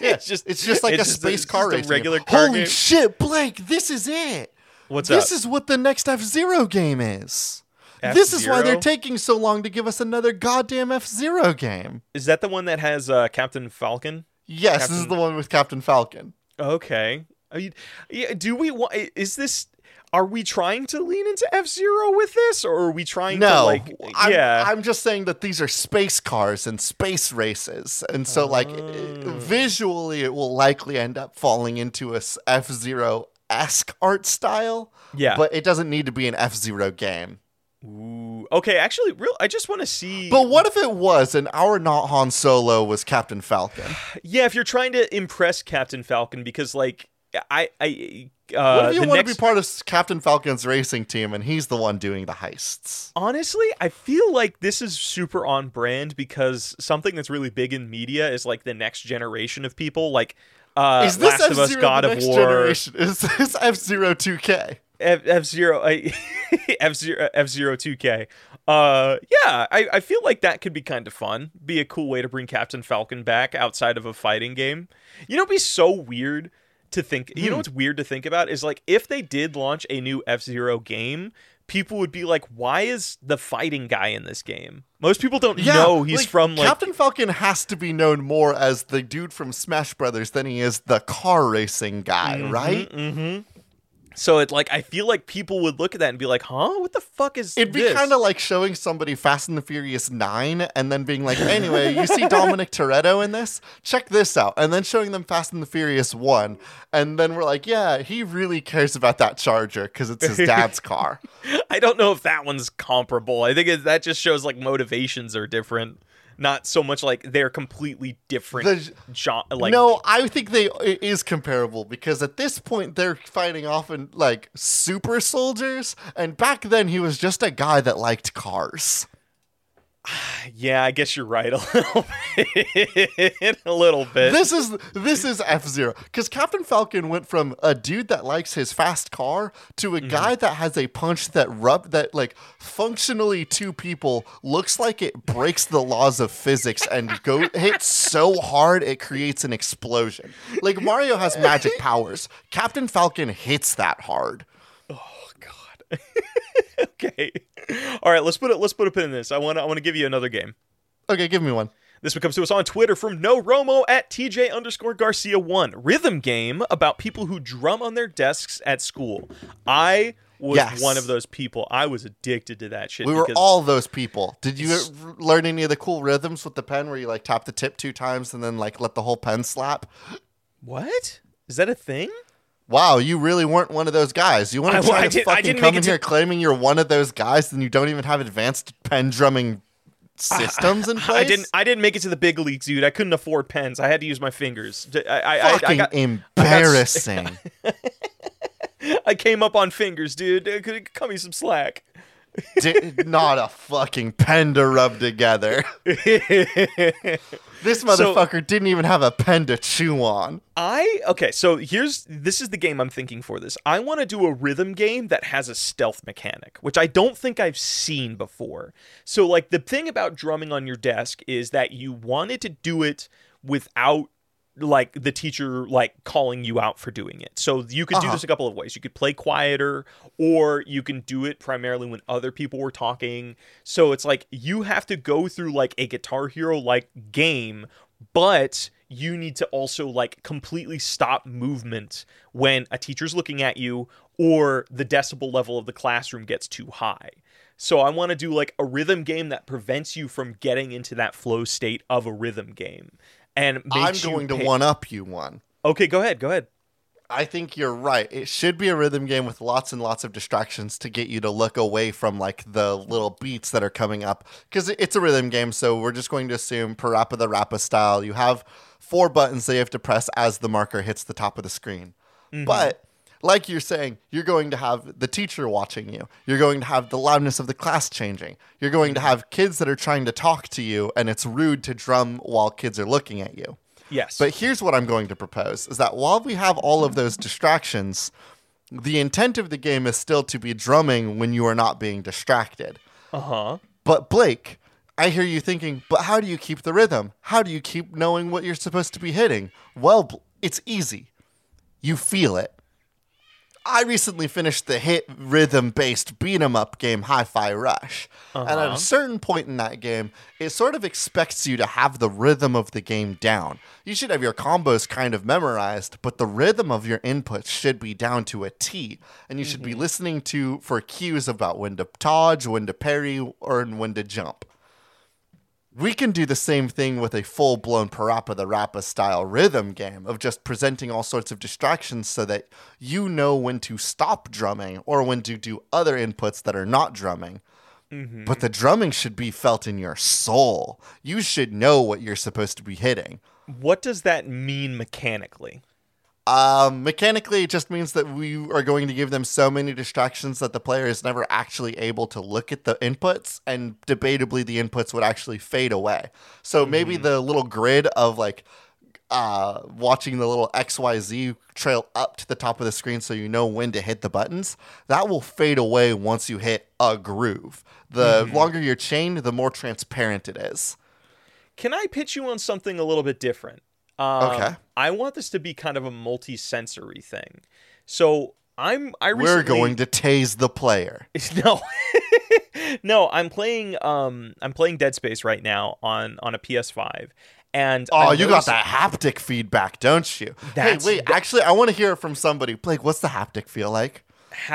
Speaker 1: Yeah,
Speaker 2: it's just
Speaker 1: it's just like
Speaker 2: it's
Speaker 1: a
Speaker 2: just
Speaker 1: space
Speaker 2: it's
Speaker 1: car
Speaker 2: just a
Speaker 1: racing.
Speaker 2: regular
Speaker 1: game.
Speaker 2: car
Speaker 1: Holy
Speaker 2: game.
Speaker 1: shit, Blake! This is it.
Speaker 2: What's
Speaker 1: this
Speaker 2: up?
Speaker 1: This is what the next F Zero game is. This is why they're taking so long to give us another goddamn F Zero game.
Speaker 2: Is that the one that has uh, Captain Falcon?
Speaker 1: Yes, this is the one with Captain Falcon.
Speaker 2: Okay. Are you, yeah, do we want? Is this? Are we trying to lean into F Zero with this, or are we trying to like?
Speaker 1: I'm,
Speaker 2: yeah.
Speaker 1: I'm just saying that these are space cars and space races, and so like eh,
Speaker 2: Oh.
Speaker 1: visually, it will likely end up falling into a F Zero esque art style.
Speaker 2: yeah.
Speaker 1: but it doesn't need to be an F Zero game.
Speaker 2: Ooh. Okay. Actually, real. I just want to see.
Speaker 1: But what if it was and our not Han Solo was Captain Falcon?
Speaker 2: Yeah, if you're trying to impress Captain Falcon, because like I, I,
Speaker 1: what
Speaker 2: uh,
Speaker 1: if you want
Speaker 2: next,
Speaker 1: to be part of Captain Falcon's racing team and he's the one doing the heists?
Speaker 2: honestly, I feel like this is super on brand because something that's really big in media is like the next generation of people, like uh,
Speaker 1: Is this
Speaker 2: Last of Us,
Speaker 1: F-Zero
Speaker 2: God of
Speaker 1: next
Speaker 2: War,
Speaker 1: generation? Is this F Zero 2K?
Speaker 2: F Zero, F Zero, F Zero Two K. Uh, yeah, I, I feel like that could be kind of fun. Be a cool way to bring Captain Falcon back outside of a fighting game. You know, it'd be so weird to think. You know
Speaker 1: Hmm.
Speaker 2: what's weird to think about is like if they did launch a new F Zero game. People would be like, "Why is the fighting guy in this game?" Most people don't
Speaker 1: Yeah,
Speaker 2: know he's
Speaker 1: like,
Speaker 2: from like
Speaker 1: Captain Falcon has to be known more as the dude from Smash Brothers than he is the car racing guy, right?
Speaker 2: Mm-hmm. So it like I feel like people would look at that and be like, "Huh? What the fuck is this?
Speaker 1: It'd be kind of like showing somebody Fast and the Furious 9 and then being like, anyway, you see Dominic Toretto in this? Check this out. And then showing them Fast and the Furious 1. And then we're like, yeah, he really cares about that Charger because it's his dad's car.
Speaker 2: I don't know if that one's comparable. I think it, that just shows like motivations are different, not so much like they're completely different.
Speaker 1: The-
Speaker 2: gen- like
Speaker 1: no, I think they it is comparable because at this point they're fighting often like super soldiers. And back then he was just a guy that liked cars.
Speaker 2: Yeah, I guess you're right a little bit. a little bit.
Speaker 1: this is this is F Zero because Captain Falcon went from a dude that likes his fast car to a mm-hmm. guy that has a punch that rub that like functionally two people looks like it breaks the laws of physics and go hits so hard it creates an explosion. Like Mario has magic powers, Captain Falcon hits that hard.
Speaker 2: Okay. All right, let's put it. Let's put a pin in this. I want. to I want to give you another game.
Speaker 1: Okay, give me one.
Speaker 2: This one comes to us on Twitter from no Romo at TJ underscore Garcia one. Rhythm game about people who drum on their desks at school. I was
Speaker 1: Yes.
Speaker 2: one of those people. I was addicted to that shit.
Speaker 1: We were all those people. Did you learn any of the cool rhythms with the pen where you like tap the tip two times and then like let the whole pen slap?
Speaker 2: What? Is that a thing?
Speaker 1: Wow, you really weren't one of those guys. You want to try
Speaker 2: I
Speaker 1: to
Speaker 2: did-
Speaker 1: fucking come in
Speaker 2: to-
Speaker 1: here claiming you're one of those guys and you don't even have advanced pen drumming systems in place.
Speaker 2: I didn't. I didn't make it to the big leagues, dude. I couldn't afford pens. I had to use my fingers. I, I, I, I
Speaker 1: Fucking
Speaker 2: got,
Speaker 1: embarrassing.
Speaker 2: I came up on fingers, dude. Could- Cut me some slack.
Speaker 1: Di- not a fucking pen to rub together. This motherfucker didn't even have a pen to chew on.
Speaker 2: I okay, so here's this is the game I'm thinking for this. I want to do a rhythm game that has a stealth mechanic, which I don't think I've seen before. So like the thing about drumming on your desk is that you wanted to do it without like the teacher like calling you out for doing it. So you could do
Speaker 1: Uh-huh.
Speaker 2: this a couple of ways. You could play quieter or you can do it primarily when other people were talking. So it's like you have to go through like a Guitar Hero like game, but you need to also like completely stop movement when a teacher's looking at you or the decibel level of the classroom gets too high. So I want to do like a rhythm game that prevents you from getting into that flow state of a rhythm game. And
Speaker 1: I'm going to one up you one.
Speaker 2: Okay, go ahead. Go ahead.
Speaker 1: I think you're right. It should be a rhythm game with lots and lots of distractions to get you to look away from like the little beats that are coming up because it's a rhythm game. So we're just going to assume PaRappa the Rapper style. You have four buttons that you have to press as the marker hits the top of the screen. Mm-hmm. But like you're saying, you're going to have the teacher watching you. You're going to have the loudness of the class changing. You're going to have kids that are trying to talk to you, and it's rude to drum while kids are looking at you.
Speaker 2: Yes.
Speaker 1: But here's what I'm going to propose is that while we have all of those distractions, the intent of the game is still to be drumming when you are not being distracted.
Speaker 2: uh huh.
Speaker 1: But Blake, I hear you thinking, but how do you keep the rhythm? How do you keep knowing what you're supposed to be hitting? Well, it's easy. You feel it. I recently finished the hit rhythm based beat 'em up game Hi Fi Rush. And at
Speaker 2: Uh-huh.
Speaker 1: a certain point in that game, it sort of expects you to have the rhythm of the game down. You should have your combos kind of memorized, but the rhythm of your inputs should be down to a T. And you should be listening to for cues about when to dodge, when to parry, or when to jump. We can do the same thing with a full blown PaRappa the Rapper style rhythm game of just presenting all sorts of distractions so that you know when to stop drumming or when to do other inputs that are not drumming. Mm-hmm. But the drumming should be felt in your soul. You should know what you're supposed to be hitting.
Speaker 2: What does that mean mechanically?
Speaker 1: Um, mechanically, it just means that we are going to give them so many distractions that the player is never actually able to look at the inputs, and debatably, the inputs would actually fade away. So maybe the little grid of like uh, watching the little XYZ trail up to the top of the screen so you know when to hit the buttons, that will fade away once you hit a groove. The longer you're chained, the more transparent it is.
Speaker 2: Can I pitch you on something a little bit different? Um,
Speaker 1: Okay.
Speaker 2: I want this to be kind of a multi-sensory thing. So I'm. I recently,
Speaker 1: We're going to tase the player.
Speaker 2: no no i'm playing um i'm playing dead space right now on on a ps5 and
Speaker 1: Oh,
Speaker 2: I
Speaker 1: you got that haptic feedback, don't you?
Speaker 2: That's-
Speaker 1: hey, wait, actually, I want to hear it from somebody. Blake, what's the haptic feel like?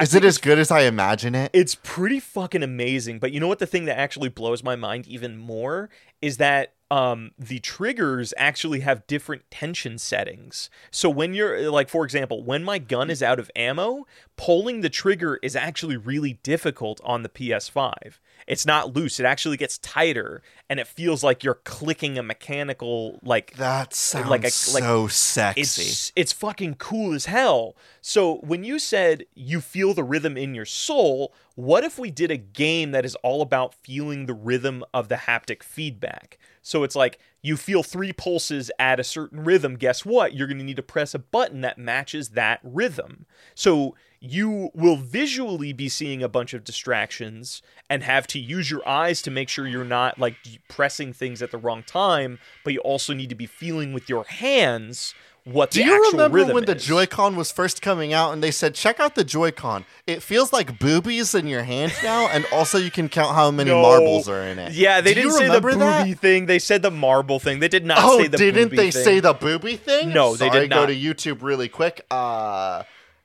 Speaker 1: Is it as good as I imagine it?
Speaker 2: it's pretty fucking amazing but you know what the thing that actually blows my mind even more is that um the triggers actually have different tension settings. So when you're like for example when my gun is out of ammo pulling the trigger is actually really difficult on the ps5 it's not loose it actually gets tighter and it feels like you're clicking a mechanical like
Speaker 1: That sounds
Speaker 2: like a- like-
Speaker 1: so sexy.
Speaker 2: it's it's fucking cool as hell. So when you said you feel the rhythm in your soul, what if we did a game that is all about feeling the rhythm of the haptic feedback? So it's like you feel three pulses at a certain rhythm. Guess what? You're going to need to press a button that matches that rhythm. So you will visually be seeing a bunch of distractions and have to use your eyes to make sure you're not like pressing things at the wrong time, but you also need to be feeling with your hands what
Speaker 1: Do
Speaker 2: the
Speaker 1: you remember when the
Speaker 2: is.
Speaker 1: Joy-Con was first coming out and they said, check out the Joy-Con? It feels like boobies in your hand now, and also you can count how many
Speaker 2: No.
Speaker 1: marbles are in it.
Speaker 2: Yeah, they
Speaker 1: Do
Speaker 2: didn't say the booby
Speaker 1: that?
Speaker 2: thing. They said the marble thing. They did not
Speaker 1: Oh,
Speaker 2: say the
Speaker 1: didn't they
Speaker 2: thing.
Speaker 1: say the booby thing?
Speaker 2: No, they
Speaker 1: Sorry,
Speaker 2: did
Speaker 1: Go to YouTube really quick. Uh,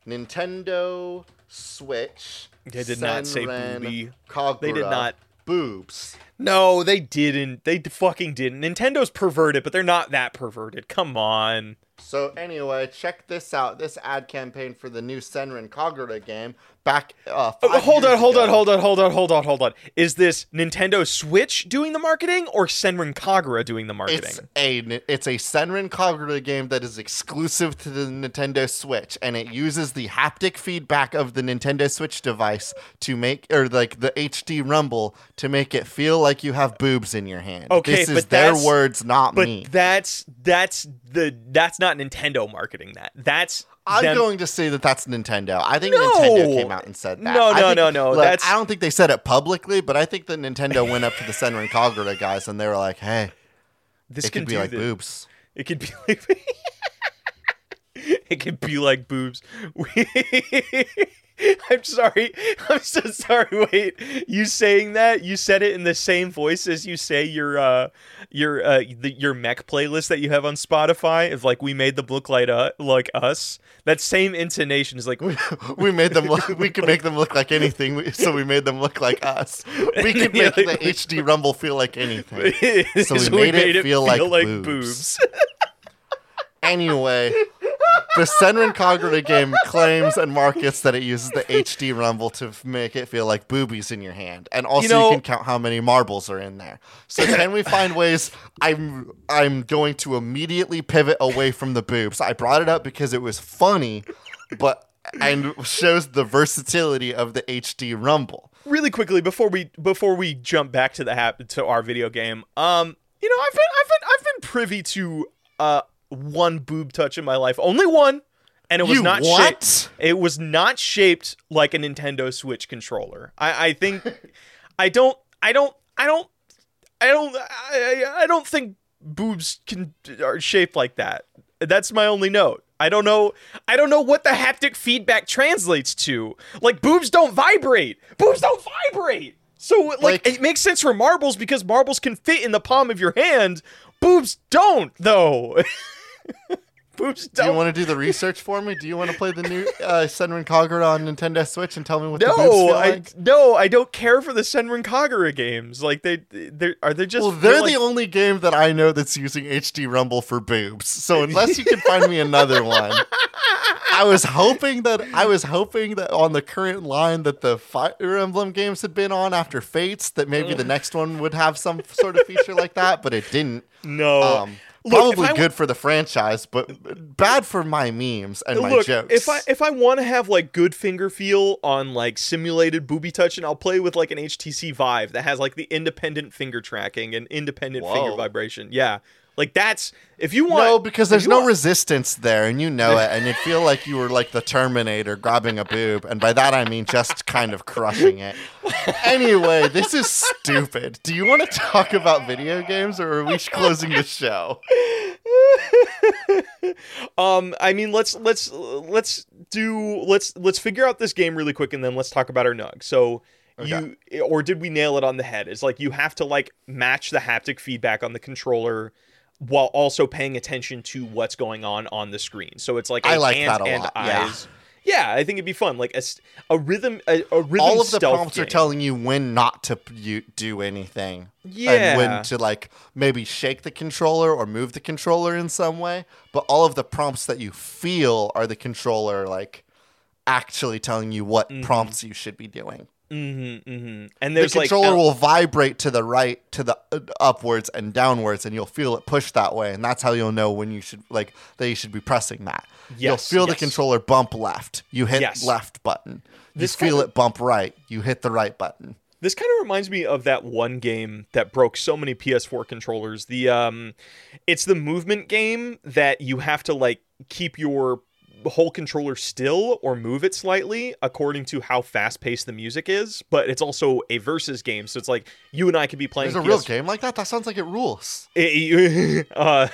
Speaker 1: Nintendo Switch.
Speaker 2: They did not say
Speaker 1: Senran
Speaker 2: booby.
Speaker 1: Kagura,
Speaker 2: They did not.
Speaker 1: Boobs.
Speaker 2: No, they didn't. They d- fucking didn't. Nintendo's perverted, but they're not that perverted. Come on.
Speaker 1: So anyway, check this out. This ad campaign for the new Senran Kagura game back. Uh,
Speaker 2: Oh, hold on, hold
Speaker 1: ago.
Speaker 2: on, hold on, hold on, hold on, hold on. Is this Nintendo Switch doing the marketing or Senran Kagura doing the marketing?
Speaker 1: It's a it's a Senran Kagura game that is exclusive to the Nintendo Switch, and it uses the haptic feedback of the Nintendo Switch device to make, or like the HD Rumble, to make it feel like you have boobs in your hand.
Speaker 2: Okay,
Speaker 1: this is
Speaker 2: but
Speaker 1: their words, not
Speaker 2: but
Speaker 1: me.
Speaker 2: that's that's the that's not Nintendo marketing that. That's
Speaker 1: I'm
Speaker 2: them-
Speaker 1: going to say that that's Nintendo. I think
Speaker 2: No.
Speaker 1: Nintendo came out and said that.
Speaker 2: No, no,
Speaker 1: think-
Speaker 2: no, no,
Speaker 1: look,
Speaker 2: that's-
Speaker 1: I don't think they said it publicly, but I think that Nintendo went up to the Senran Kagura guys and they were like, "Hey,
Speaker 2: this
Speaker 1: it could be like
Speaker 2: the-
Speaker 1: boobs."
Speaker 2: It could be like it could be like boobs. We- I'm sorry. I'm so sorry. Wait, you saying that? You said it in the same voice as you say your uh your uh the, your mech playlist that you have on Spotify. If like we made them look like uh, like us. That same intonation is like
Speaker 1: we made them look we could make them look like anything so we made them look like us we could
Speaker 2: Yeah,
Speaker 1: make
Speaker 2: like-
Speaker 1: the hd rumble feel like anything So we
Speaker 2: So
Speaker 1: made it feel like boobs. anyway the senran kagura game claims and markets that it uses the hd rumble to make it feel like boobies in your hand. And also you,
Speaker 2: know-
Speaker 1: can count how many marbles are in there. So can we find ways i'm i'm going to immediately pivot away from the boobs. I brought it up because it was funny but and shows the versatility of the hd rumble.
Speaker 2: Really quickly before we before we jump back to the hap- to our video game um you know i've been i've been i've been privy to uh one boob touch in my life only one and it was
Speaker 1: You
Speaker 2: not
Speaker 1: what?
Speaker 2: shaped it was not shaped like a nintendo switch controller i i think i don't i don't i don't i don't I, I don't think boobs can are shaped like that that's my only note I don't know. I don't know what the haptic feedback translates to. Like boobs don't vibrate. Boobs don't vibrate. So like,
Speaker 1: Like-
Speaker 2: it makes sense for marbles because marbles can fit in the palm of your hand. Boobs don't though. boobs
Speaker 1: Do you want to do the research for me? Do you want to play the new uh, Senran Kagura on Nintendo Switch and tell me what the boobs
Speaker 2: no,
Speaker 1: feel
Speaker 2: I
Speaker 1: like?
Speaker 2: no, I don't care for the Senran Kagura games. Like they, they are they just
Speaker 1: Well, they're
Speaker 2: like-
Speaker 1: the only game that I know that's using HD Rumble for boobs. So unless you can find me another one, I was hoping that I was hoping that on the current line that the Fire Emblem games had been on after Fates, that maybe
Speaker 2: Mm.
Speaker 1: the next one would have some sort of feature like that, but it didn't.
Speaker 2: no.
Speaker 1: Um,
Speaker 2: Look,
Speaker 1: probably good for the franchise, but bad for my memes and my jokes.
Speaker 2: if I if I want to have like good finger feel on like simulated booby touching, I'll play with like an HTC Vive that has like the independent finger tracking and independent finger vibration. Yeah, like that's if you want.
Speaker 1: No, because there's no
Speaker 2: want-
Speaker 1: resistance there, and you know it, and you'd feel like you were like the Terminator grabbing a boob, and by that I mean just kind of crushing it. Anyway, this is stupid. Do you want to talk about video games, or are we closing the show?
Speaker 2: um, I mean, let's let's let's do let's let's figure out this game really quick, and then let's talk about our nug. So. You or did we nail it on the head? It's like you have to like match the haptic feedback on the controller while also paying attention to what's going on on the screen. So it's like
Speaker 1: I
Speaker 2: a
Speaker 1: like
Speaker 2: hands
Speaker 1: that a
Speaker 2: and
Speaker 1: lot,
Speaker 2: eyes. Yeah, I think it'd be fun. Like a, a rhythm, a, a rhythm.
Speaker 1: All of the prompts are telling you when not to p- do anything.
Speaker 2: Yeah.
Speaker 1: And when to like maybe shake the controller or move the controller in some way. But all of the prompts that you feel are the controller like actually telling you what
Speaker 2: Mm-hmm.
Speaker 1: prompts you should be doing.
Speaker 2: Mm-hmm, mm-hmm. And
Speaker 1: the
Speaker 2: there's like
Speaker 1: controller
Speaker 2: uh,
Speaker 1: will vibrate to the right, to the uh, upwards and downwards, and you'll feel it push that way, and that's how you'll know when you should like that you should be pressing that. Yes, you'll
Speaker 2: Yes,
Speaker 1: feel the controller bump left, you hit
Speaker 2: Yes.
Speaker 1: left button. You
Speaker 2: This
Speaker 1: feel it bump right, you hit the right button.
Speaker 2: This kind of reminds me of that one game that broke so many PS4 controllers. The um it's the movement game that you have to like keep your whole controller still or move it slightly according to how fast-paced the music is, but it's also a versus game. So it's like you and I could be playing
Speaker 1: There's a real game like that. That sounds like it rules.
Speaker 2: it- uh,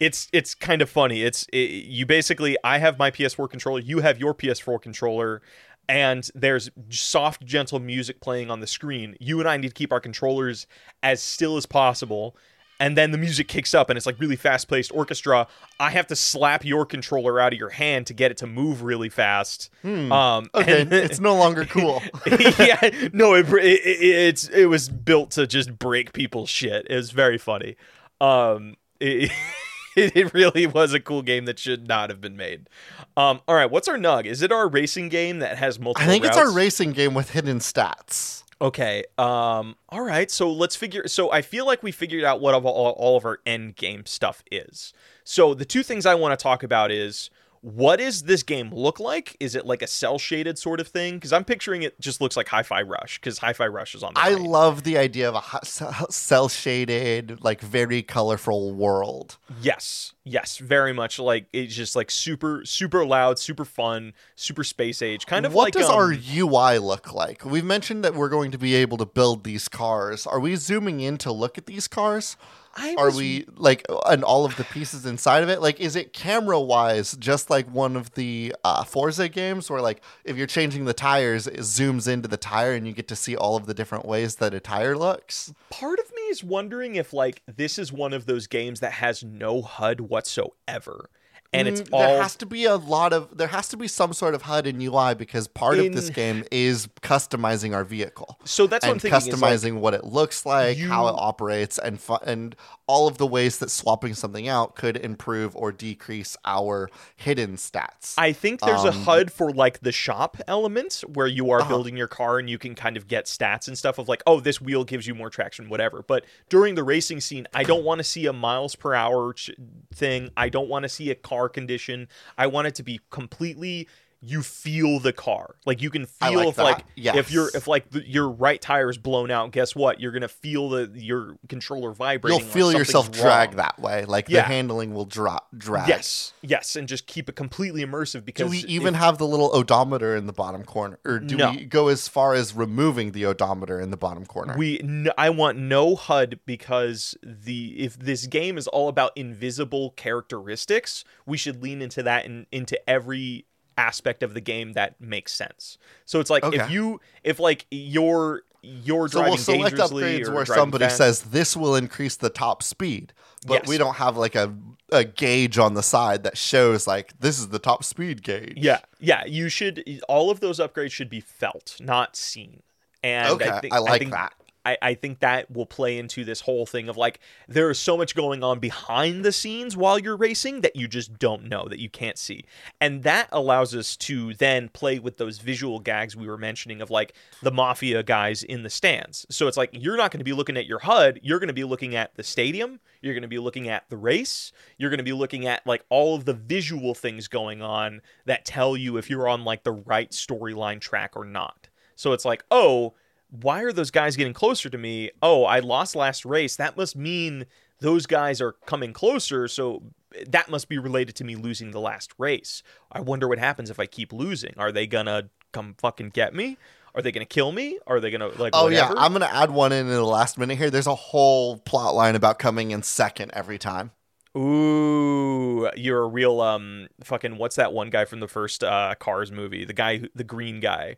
Speaker 2: it's it's kind of funny. It's it, you basically I have my PS4 controller, you have your PS4 controller, and there's soft, gentle music playing on the screen. You and I need to keep our controllers as still as possible. And then the music kicks up and it's like really fast paced orchestra. I have to slap your controller out of your hand to get it to move really fast. Um,
Speaker 1: Okay,
Speaker 2: and-
Speaker 1: it's no longer cool.
Speaker 2: yeah, no, it, it, it it's it was built to just break people's shit. It was very funny. Um, it, it, it really was a cool game that should not have been made. Um, all right, what's our nug? Is it our racing game that has multiple?
Speaker 1: I think it's our racing game with hidden stats.
Speaker 2: Okay. Um. All right. So let's figure. So I feel like we figured out what all, all of our end game stuff is. So the two things I want to talk about is what does this game look like? Is it like a cel shaded sort of thing? Because I'm picturing it just looks like Hi-Fi Rush because Hi-Fi Rush is on. The
Speaker 1: I love the idea of a cel shaded, like very colorful world.
Speaker 2: Yes, yes, very much like it's just like super, super loud, super fun, super space age, kind of
Speaker 1: what
Speaker 2: like.
Speaker 1: does
Speaker 2: um,
Speaker 1: our UI look like? We've mentioned that we're going to be able to build these cars. Are we zooming in to look at these cars?
Speaker 2: I
Speaker 1: Are
Speaker 2: was-
Speaker 1: we like and all of the pieces inside of it? Like, is it camera wise just like one of the uh, Forza games where like if you're changing the tires, it zooms into the tire and you get to see all of the different ways that a tire looks?
Speaker 2: part of me is wondering if like this is one of those games that has no HUD whatsoever, and it's
Speaker 1: Mm,
Speaker 2: all
Speaker 1: there has to be a lot of there has to be some sort of HUD and UI because part of this game is customizing our vehicle.
Speaker 2: so that's what I'm thinking. is, like,
Speaker 1: customizing what it looks like, how it operates, and fu- and all of the ways that swapping something out could improve or decrease our hidden stats.
Speaker 2: I think there's a
Speaker 1: Um,
Speaker 2: HUD for like the shop element where you are
Speaker 1: Uh-huh.
Speaker 2: building your car and you can kind of get stats and stuff of like, oh, this wheel gives you more traction, whatever. But during the racing scene, I don't want to see a miles per hour ch- thing. I don't want to see a car condition. I want it to be completely. You feel the car, like you can feel
Speaker 1: like
Speaker 2: if
Speaker 1: that.
Speaker 2: like if your
Speaker 1: Yes.
Speaker 2: if like the, your right tire is blown out. Guess what? You're gonna feel the your controller vibrating.
Speaker 1: You'll
Speaker 2: like
Speaker 1: feel yourself drag
Speaker 2: wrong.
Speaker 1: that way, like
Speaker 2: Yeah.
Speaker 1: the handling will drop drag.
Speaker 2: Yes, yes, and just keep it completely immersive because
Speaker 1: Do we even have the little odometer in the bottom corner, or do
Speaker 2: No.
Speaker 1: we go as far as removing the odometer in the bottom corner?
Speaker 2: We, n- I want no HUD because the if this game is all about invisible characteristics, we should lean into that and into every aspect of the game that makes sense. So it's like if you, if like you're you're
Speaker 1: so
Speaker 2: driving
Speaker 1: we'll select upgrades where somebody
Speaker 2: fast-
Speaker 1: says this will increase the top speed, but
Speaker 2: Yes.
Speaker 1: we don't have like a a gauge on the side that shows like this is the top speed gauge.
Speaker 2: Yeah, yeah. You should. All of those upgrades should be felt, not seen. And
Speaker 1: Okay,
Speaker 2: I, think,
Speaker 1: I like
Speaker 2: think,
Speaker 1: that.
Speaker 2: I, I think that will play into this whole thing of like there is so much going on behind the scenes while you're racing that you just don't know that you can't see, and that allows us to then play with those visual gags we were mentioning of like the mafia guys in the stands. So it's like you're not going to be looking at your HUD, you're going to be looking at the stadium, you're going to be looking at the race, you're going to be looking at like all of the visual things going on that tell you if you're on like the right storyline track or not. So it's like, oh, why are those guys getting closer to me? Oh, I lost last race. That must mean those guys are coming closer. So that must be related to me losing the last race. I wonder what happens if I keep losing. Are they gonna come fucking get me? Are they gonna kill me? Are they gonna like?
Speaker 1: Oh
Speaker 2: whatever?
Speaker 1: yeah, I'm gonna add one in in the last minute here. There's a whole plot line about coming in second every time.
Speaker 2: Ooh, you're a real um fucking what's that one guy from the first uh Cars movie? The guy, who, the green guy,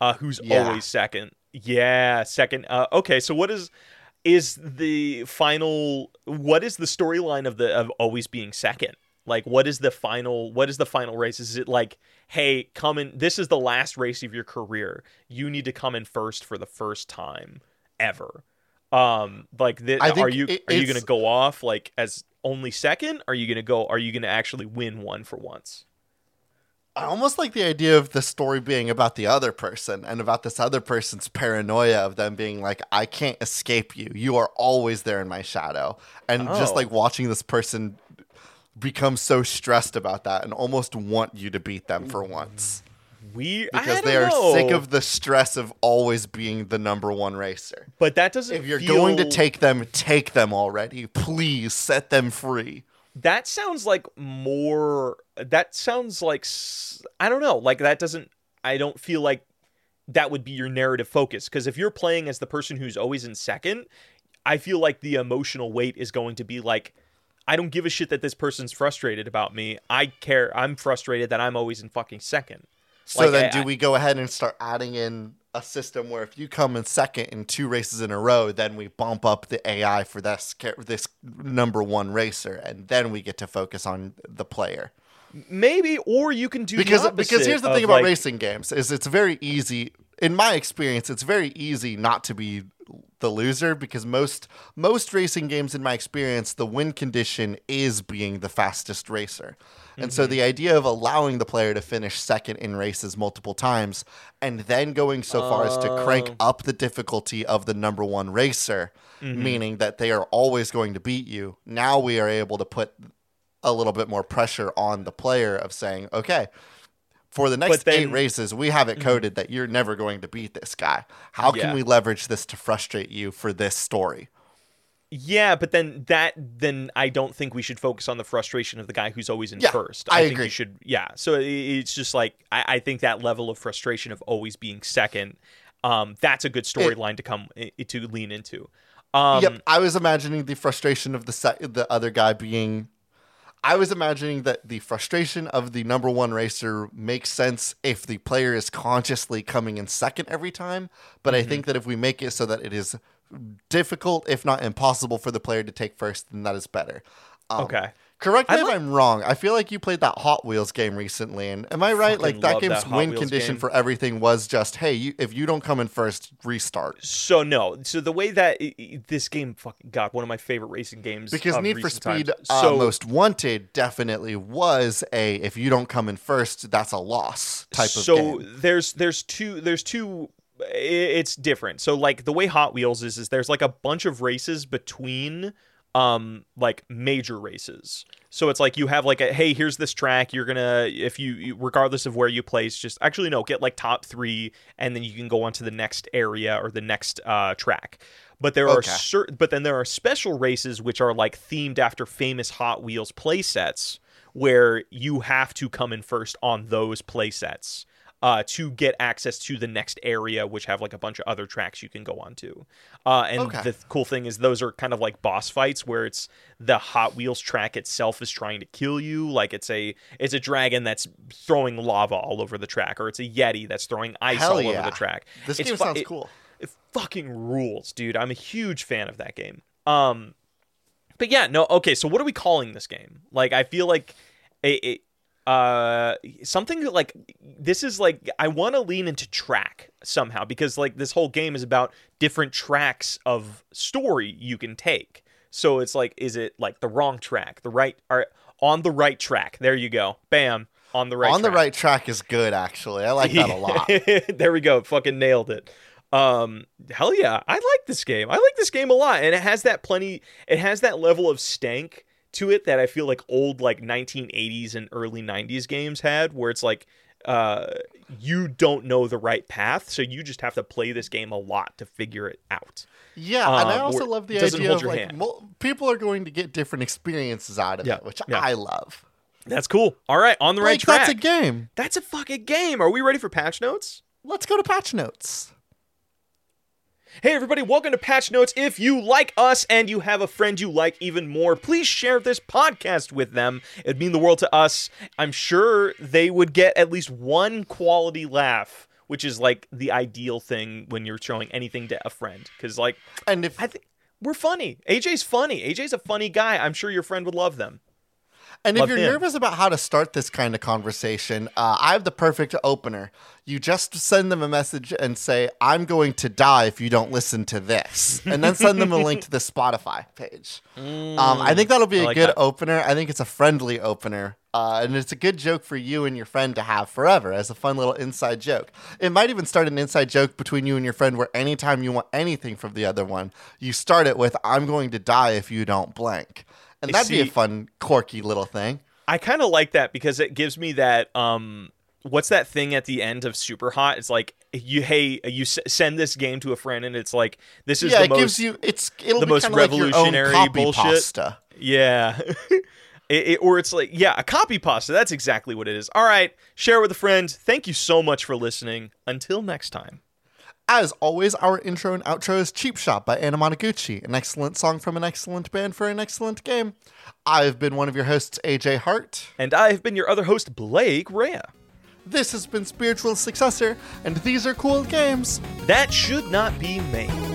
Speaker 2: uh, who's
Speaker 1: Yeah.
Speaker 2: always second. Yeah, second. Uh, okay, so what is is the final? What is the storyline of the of always being second? Like, what is the final? What is the final race? Is it like, hey, come in? This is the last race of your career. You need to come in first for the first time ever. Um, like, th- are you
Speaker 1: it-
Speaker 2: are you gonna go off like as only second? Are you gonna go? Are you gonna actually win one for once?
Speaker 1: I almost like the idea of the story being about the other person and about this other person's paranoia of them being like, I can't escape you. You are always there in my shadow. And just
Speaker 2: Oh.
Speaker 1: like watching this person become so stressed about that and almost want you to beat them for once.
Speaker 2: We
Speaker 1: Because they are
Speaker 2: know.
Speaker 1: sick of the stress of always being the number one racer.
Speaker 2: But that doesn't.
Speaker 1: If you're
Speaker 2: feel-
Speaker 1: going to take them, take them already. Please set them free.
Speaker 2: That sounds like more. That sounds like i don't know. Like that doesn't. I don't feel like that would be your narrative focus because if you're playing as the person who's always in second, I feel like the emotional weight is going to be like. I don't give a shit that this person's frustrated about me. I care. I'm frustrated that I'm always in fucking second.
Speaker 1: So
Speaker 2: Like,
Speaker 1: then,
Speaker 2: I-
Speaker 1: do we go ahead and start adding in a system where if you come in second in two races in a row, then we bump up the AI for this this number one racer, and then we get to focus on the player.
Speaker 2: Maybe, or you can do
Speaker 1: Because because here's the thing about
Speaker 2: like-
Speaker 1: racing games is it's very easy. In my experience, it's very easy not to be the loser because most most racing games in my experience the win condition is being the fastest racer. And so mm-hmm. the idea of allowing the player to finish second in races multiple times and then going so far as to crank oh. up the difficulty of the number 1 racer, mm-hmm. meaning that they are always going to beat you. Now we are able to put a little bit more pressure on the player of saying, okay, for the next
Speaker 2: then-
Speaker 1: eight races, we have it mm-hmm. coded that you're never going to beat this guy. How can we leverage this to frustrate you for this story?
Speaker 2: Yeah, but then that then I don't think we should focus on the frustration of the guy who's always in
Speaker 1: Yeah,
Speaker 2: first.
Speaker 1: I
Speaker 2: think
Speaker 1: agree.
Speaker 2: You should yeah. So it's just like I, I think that level of frustration of always being second, um, that's a good storyline to come i- to lean into. Um,
Speaker 1: yep, I was imagining the frustration of the se- the other guy being. I was imagining that the frustration of the number one racer makes sense if the player is consciously coming in second every time. But
Speaker 2: Mm-hmm.
Speaker 1: I think that if we make it so that it is difficult, if not impossible, for the player to take first, then that is better. Um,
Speaker 2: Okay.
Speaker 1: Correct me
Speaker 2: I
Speaker 1: if
Speaker 2: like-
Speaker 1: I'm wrong. I feel like you played that Hot Wheels game recently, and am I right?
Speaker 2: Fucking
Speaker 1: Like that game's
Speaker 2: that
Speaker 1: win
Speaker 2: Wheels
Speaker 1: condition
Speaker 2: game.
Speaker 1: for everything was just, hey, you, if you don't come in first, restart.
Speaker 2: So no, so the way that i- i- this game, fucking God, one of my favorite racing games
Speaker 1: Because
Speaker 2: of
Speaker 1: Need for Speed uh,
Speaker 2: So
Speaker 1: Most Wanted definitely was a if you don't come in first, that's a loss type of
Speaker 2: so there's there's two there's two it's different. So like the way hot wheels is is there's like a bunch of races between um like major races. So it's like you have like a hey here's this track. You're gonna if you regardless of where you place just actually no get like top three and then you can go on to the next area or the next uh track. But there are
Speaker 1: Okay.
Speaker 2: certain but then there are special races which are like themed after famous hot wheels play sets where you have to come in first on those play sets uh, to get access to the next area, which have like a bunch of other tracks you can go on to. Uh, and
Speaker 1: Okay.
Speaker 2: the th- cool thing is, those are kind of like boss fights where it's the Hot Wheels track itself is trying to kill you. Like it's a it's a dragon that's throwing lava all over the track, or it's a Yeti that's throwing ice
Speaker 1: Hell
Speaker 2: all
Speaker 1: yeah.
Speaker 2: over the track.
Speaker 1: This
Speaker 2: It's
Speaker 1: game
Speaker 2: fu-
Speaker 1: sounds
Speaker 2: it-
Speaker 1: cool.
Speaker 2: it fucking rules, dude. I'm a huge fan of that game. Um, but yeah, no, okay. So what are we calling this game? Like, I feel like it, it uh something like this is like I want to lean into track somehow because like this whole game is about different tracks of story you can take. So it's like, is it like the wrong track, the right, or on the right track? There you go, bam, on the right.
Speaker 1: On the right track is good, actually. I like that a lot.
Speaker 2: there we go. Fucking nailed it. Um, hell yeah, I like this game. I like this game a lot, and it has that plenty. It has that level of stank to it that I feel like old like 1980s and early 90s games had, where it's like uh you don't know the right path so you just have to play this game a lot to figure it out
Speaker 1: Yeah, and I
Speaker 2: Um,
Speaker 1: also love the idea of like mul- people are going to get different experiences out of
Speaker 2: Yeah,
Speaker 1: it, which
Speaker 2: yeah.
Speaker 1: I love.
Speaker 2: that's cool all right on the right track
Speaker 1: that's a game.
Speaker 2: that's a fucking game are we ready for patch notes
Speaker 1: Let's go to patch notes.
Speaker 2: Hey, everybody, welcome to Patch Notes. If you like us and you have a friend you like even more, please share this podcast with them. It'd mean the world to us. I'm sure they would get at least one quality laugh, which is like the ideal thing when you're showing anything to a friend. Because, like,
Speaker 1: And if
Speaker 2: I think we're funny. AJ's funny. AJ's a funny guy. I'm sure your friend would love them.
Speaker 1: And if
Speaker 2: Love
Speaker 1: you're
Speaker 2: him.
Speaker 1: nervous about how to start this kind of conversation, uh, I have the perfect opener. You just send them a message and say, I'm going to die if you don't listen to this. And then send them a link to the Spotify page. Um, I think that'll be
Speaker 2: I
Speaker 1: a
Speaker 2: like
Speaker 1: good
Speaker 2: that.
Speaker 1: opener. I think it's a friendly opener. Uh, and it's a good joke for you and your friend to have forever as a fun little inside joke. It might even start an inside joke between you and your friend where anytime you want anything from the other one, you start it with, I'm going to die if you don't blank. And that'd be a fun, quirky little thing.
Speaker 2: I kind of like that because it gives me that um what's that thing at the end of Super Hot? It's like you hey you s- send this game to a friend and it's like this is
Speaker 1: yeah,
Speaker 2: the
Speaker 1: it
Speaker 2: most
Speaker 1: gives you it's it'll
Speaker 2: the
Speaker 1: be
Speaker 2: most
Speaker 1: kinda like your own
Speaker 2: revolutionary
Speaker 1: copy
Speaker 2: bullshit.
Speaker 1: pasta.
Speaker 2: yeah. It, it- or it's like yeah a copy pasta that's exactly what it is all right share with a friend thank you so much for listening until next time
Speaker 1: As always, our intro and outro is Cheap Shot by Anna Monoguchi, an excellent song from an excellent band for an excellent game. I've been one of your hosts, AJ Hart.
Speaker 2: and I have been your other host Blake Rhea
Speaker 1: This has been Spiritual Successor, and these are cool games.
Speaker 2: that should not be made